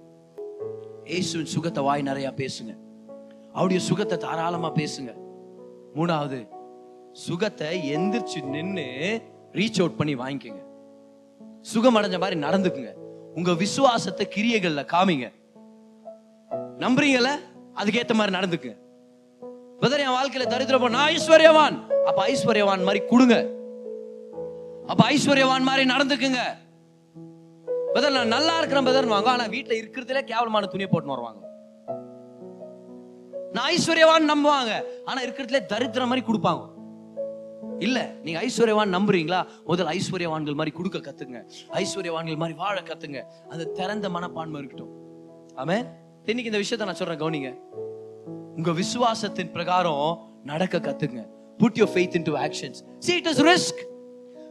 இயேசுவின் சுகத்தை வாய் நிறைய பேசுங்க. அவருடைய சுகத்தை தாராளமா பேசுங்க. மூணாவது சுகத்தை எந்திரிச்சு நின்னு ரீச் அவுட் பண்ணி வாங்கிக்கோங்க. சுகம் அடைஞ்ச மாதிரி நடந்துக்குங்க. உங்க விசுவாசத்தை கிரியைகள்ல காமிங்க. நம்புறீங்கல்ல அதுக்கேத்த மாதிரி நடந்துக்குங்க. பிரதர் என் வாழ்க்கையில தரித்திரம் நான் ஐஸ்வர்யவான். அப்ப ஐஸ்வர்யவான் மாதிரி கொடுங்க. அப்ப ஐஸ்வர்யவான் மாதிரி நடந்துக்குங்க. பிரதர் நான் நல்லா இருக்கிறேன் பிரதர் வாங்க. ஆனா வீட்டுல இருக்கிறதுல கேவலமான துணியை போட்டு வருவாங்க. நான் ஐஸ்வர்யவான் நம்புவாங்க. ஆனா இருக்கிறதுல தரித்திரம் மாதிரி கொடுப்பாங்க. இல்ல நீங்க ஐஸ்வர்யவான் நம்புறீங்களா? முதல் ஐஸ்வர்யவான்கள் மாதிரி கொடுக்க கத்துங்க. ஐஸ்வர்யவான்கள் மாதிரி வாழ கத்துங்க. அந்த திறந்த மனப்பான்மை இருக்கட்டும். ஆமே இன்னைக்கு இந்த விஷயத்தை நான் சொல்றேன் கவனிங்க. உங்க விசுவாசத்தின் பிரகாரம் நடக்க கத்துங்க. Put your faith in to actions see it is risk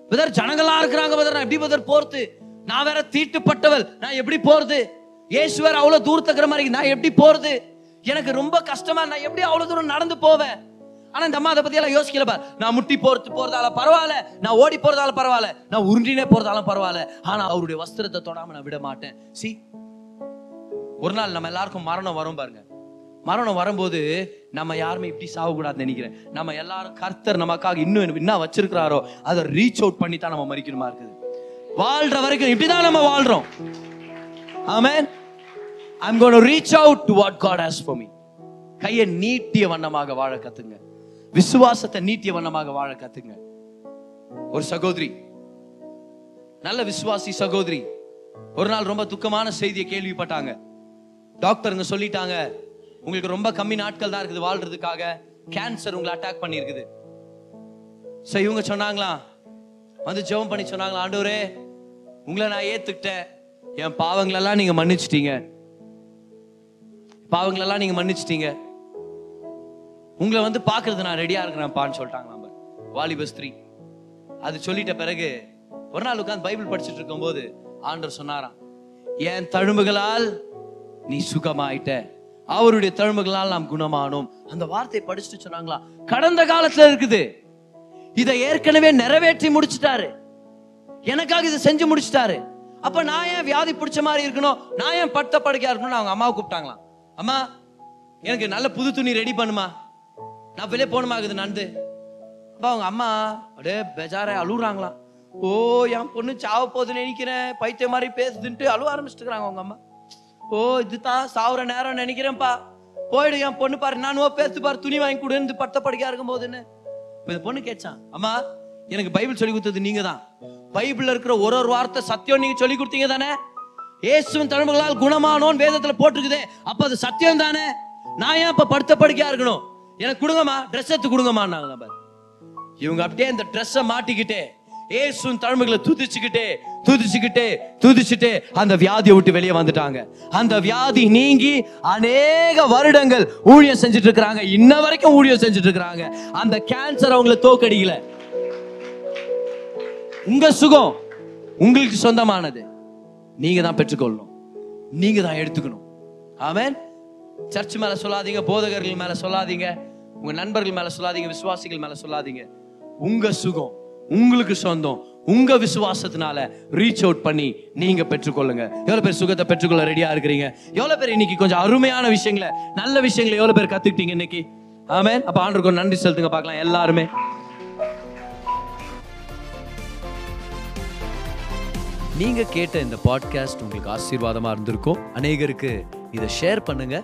brother ஜனங்களா இருக்கிறாங்க பிரதர் நான் எப்படி பிரதர் போறது? நான் வேற தீட்டுப்பட்டவள். நான் எப்படி போறது? இயேசு வேற அவ்வளவு தூரத்துக்கு இருக்கிற மாதிரி நான் எப்படி போறது? எனக்கு ரொம்ப கஷ்டமா நான் எப்படி அவ்வளவு தூரம் நடந்து போவேன்? ஆனா இந்த அம்மா அதை பத்தி எல்லாம் யோசிக்கல பார். நான் முட்டி போறது போறதால பரவாயில்ல. நான் ஓடி போறதால பரவாயில்ல. நான் உருண்டினே போறதாலும் பரவாயில்ல. ஆனா அவருடைய வஸ்திரத்தை தொடாம நான் விட மாட்டேன். சி. ஒரு நாள் நம்ம எல்லாருக்கும் மரணம் வரும் பாருங்க. மரணம் வரும்போது நம்ம யாருமே இப்படி சாகக்கூடாதுன்னு நினைக்கிறேன். நம்ம எல்லாரும் கர்த்தர் நமக்காக இன்னும் என்ன வச்சிருக்கிறாரோ அதை ரீச் அவுட் பண்ணி தான் நம்ம மறிக்கணுமா இருக்குது. வாழ்ற வரைக்கும் இப்படிதான் நம்ம வாழ்றோம். ஆமென் I'm gonna reach out to what God has for me கையை நீட்டிய வண்ணமாக வாழ கத்துங்க. விசுவாசத்தை நீத்திய வண்ணமாக வாழ கத்துங்க. ஒரு சகோதரி நல்ல விசுவாசி சகோதரி ஒரு நாள் ரொம்ப துக்கமான செய்தியை கேள்விப்பட்டாங்க. டாக்டருங்க சொல்லிட்டாங்க உங்களுக்கு ரொம்ப கம்மி நாட்கள் தான் இருக்குது வாழ்றதுக்காக கேன்சர் உங்களை அட்டாக் பண்ணியிருக்குது. சரி இவங்க சொன்னாங்களா? வந்து ஜெபம் பண்ணி சொன்னாங்களா ஆண்டவரே உங்களை நான் ஏத்துக்கிட்டேன். என் பாவங்களெல்லாம் நீங்க மன்னிச்சிட்டீங்க. பாவங்களெல்லாம் நீங்க மன்னிச்சிட்டீங்க. உங்களை வந்து பார்க்கறது நான் ரெடியா இருக்கிறேன்ப்பான்னு சொல்லிட்டாங்க நம்ம வாலிப ஸ்திரீ. அது சொல்லிட்ட பிறகு ஒரு நாள் உட்காந்து பைபிள் படிச்சுட்டு இருக்கும்போது ஆண்டர் சொன்னாராம் என் தழும்புகளால் நீ சுகமாயிட்ட. அவருடைய தழும்புகளால் நாம் குணமானோம். அந்த வார்த்தை படிச்சுட்டு சொன்னாங்களா? கடந்த காலத்துல இருக்குது. இதை ஏற்கனவே நிறைவேற்றி முடிச்சிட்டாரு. எனக்காக இதை செஞ்சு முடிச்சிட்டாரு. அப்ப நான் ஏன் வியாதி பிடிச்ச மாதிரி இருக்கணும்? நான் ஏன் படுத்த படுக்கையா இருக்கணும்னு அவங்க அம்மாவை கூப்பிட்டாங்களாம். அம்மா எனக்கு நல்ல புது துணி ரெடி பண்ணுமா? நான் வெளியே போகணுமாக்குது நந்து அப்போ அவங்க அம்மா. அப்படியே பெஜார அழுகுறாங்களாம் ஓ என் பொண்ணு சாவ போகுதுன்னு நினைக்கிறேன். பைத்திய மாதிரி பேசுதுன்ட்டு அழுவ ஆரம்பிச்சுட்டுக்கிறாங்க அவங்க அம்மா. ஓ இதுதான் சாவுற நேரம் நினைக்கிறேன்ப்பா. போயிடு என் பொண்ணு பாரு நானும் பேசு பாரு துணி வாங்கி கொடுன்னு பட்ட படுக்கையா இருக்கும் போதுன்னு இப்போ இந்த பொண்ணு கேட்டான் அம்மா எனக்கு பைபிள் சொல்லி கொடுத்தது நீங்க தான் பைபிள்ல இருக்கிற ஒரு ஒரு வார்த்தை சத்தியம் நீங்க சொல்லி கொடுத்தீங்க தானே? இயேசுவின் தழும்புகளால் குணமானோன்னு வேதத்துல போட்டிருக்குதே. அப்ப அது சத்தியம் தானே நான் ஏன் இப்ப படுத்த படுக்கையா இருக்கணும்? எனக்கு கொடுங்கம்மா ட்ரெஸ் எடுத்து கொடுங்கம்மான்னாங்க பாரு. இவங்க அப்படியே இந்த ட்ரெஸ்ஸை மாட்டிக்கிட்டே ஏசுன் தழும்புகளை துதிச்சுக்கிட்டே துதிச்சுக்கிட்டே துதிச்சுட்டே அந்த வியாதியை விட்டு வெளியே வந்துட்டாங்க. அந்த வியாதி நீங்கி அநேக வருடங்கள் ஊழியம் செஞ்சுட்டு இருக்கிறாங்க இன்ன வரைக்கும் ஊழியம் செஞ்சுட்டு இருக்கிறாங்க அந்த கேன்சர் அவங்கள தோக்கடிக்கல. உங்க சுகம் உங்களுக்கு சொந்தமானது. நீங்க தான் பெற்றுக்கொள்ளணும். நீங்க தான் எடுத்துக்கணும். ஆமேன். சர்ச் மேல சொல்லாதீங்க போதகர்கள் மேல சொல்லாதீங்க. உங்க நண்பர்கள் மேல சொல்லாதீங்க விசுவாசிகள் மேல சொல்லாதீங்க. உங்க சுகம் உங்களுக்கு சொந்தம் உங்க விசுவாசத்தினால ரீச் அவுட் பண்ணி நீங்க பெற்றுக்கொள்ளுங்க. எவ்வளவு பேர் சுகத்தை பெற்றுக்கொள்ள ரெடியா இருக்கிறீங்க? எவ்வளவு பேர் இன்னைக்கு கொஞ்சம் அருமையான விஷயங்களை நல்ல விஷயங்களை எவ்வளவு பேர் கத்துக்கிட்டீங்க இன்னைக்கு? ஆமே அப்ப ஆண்டுக்கு நன்றி செலுத்துங்க பார்க்கலாம் எல்லாருமே. நீங்க கேட்ட இந்த பாட்காஸ்ட் உங்களுக்கு ஆசீர்வாதமா இருந்திருக்கும். அநேகருக்கு இதை ஷேர் பண்ணுங்க.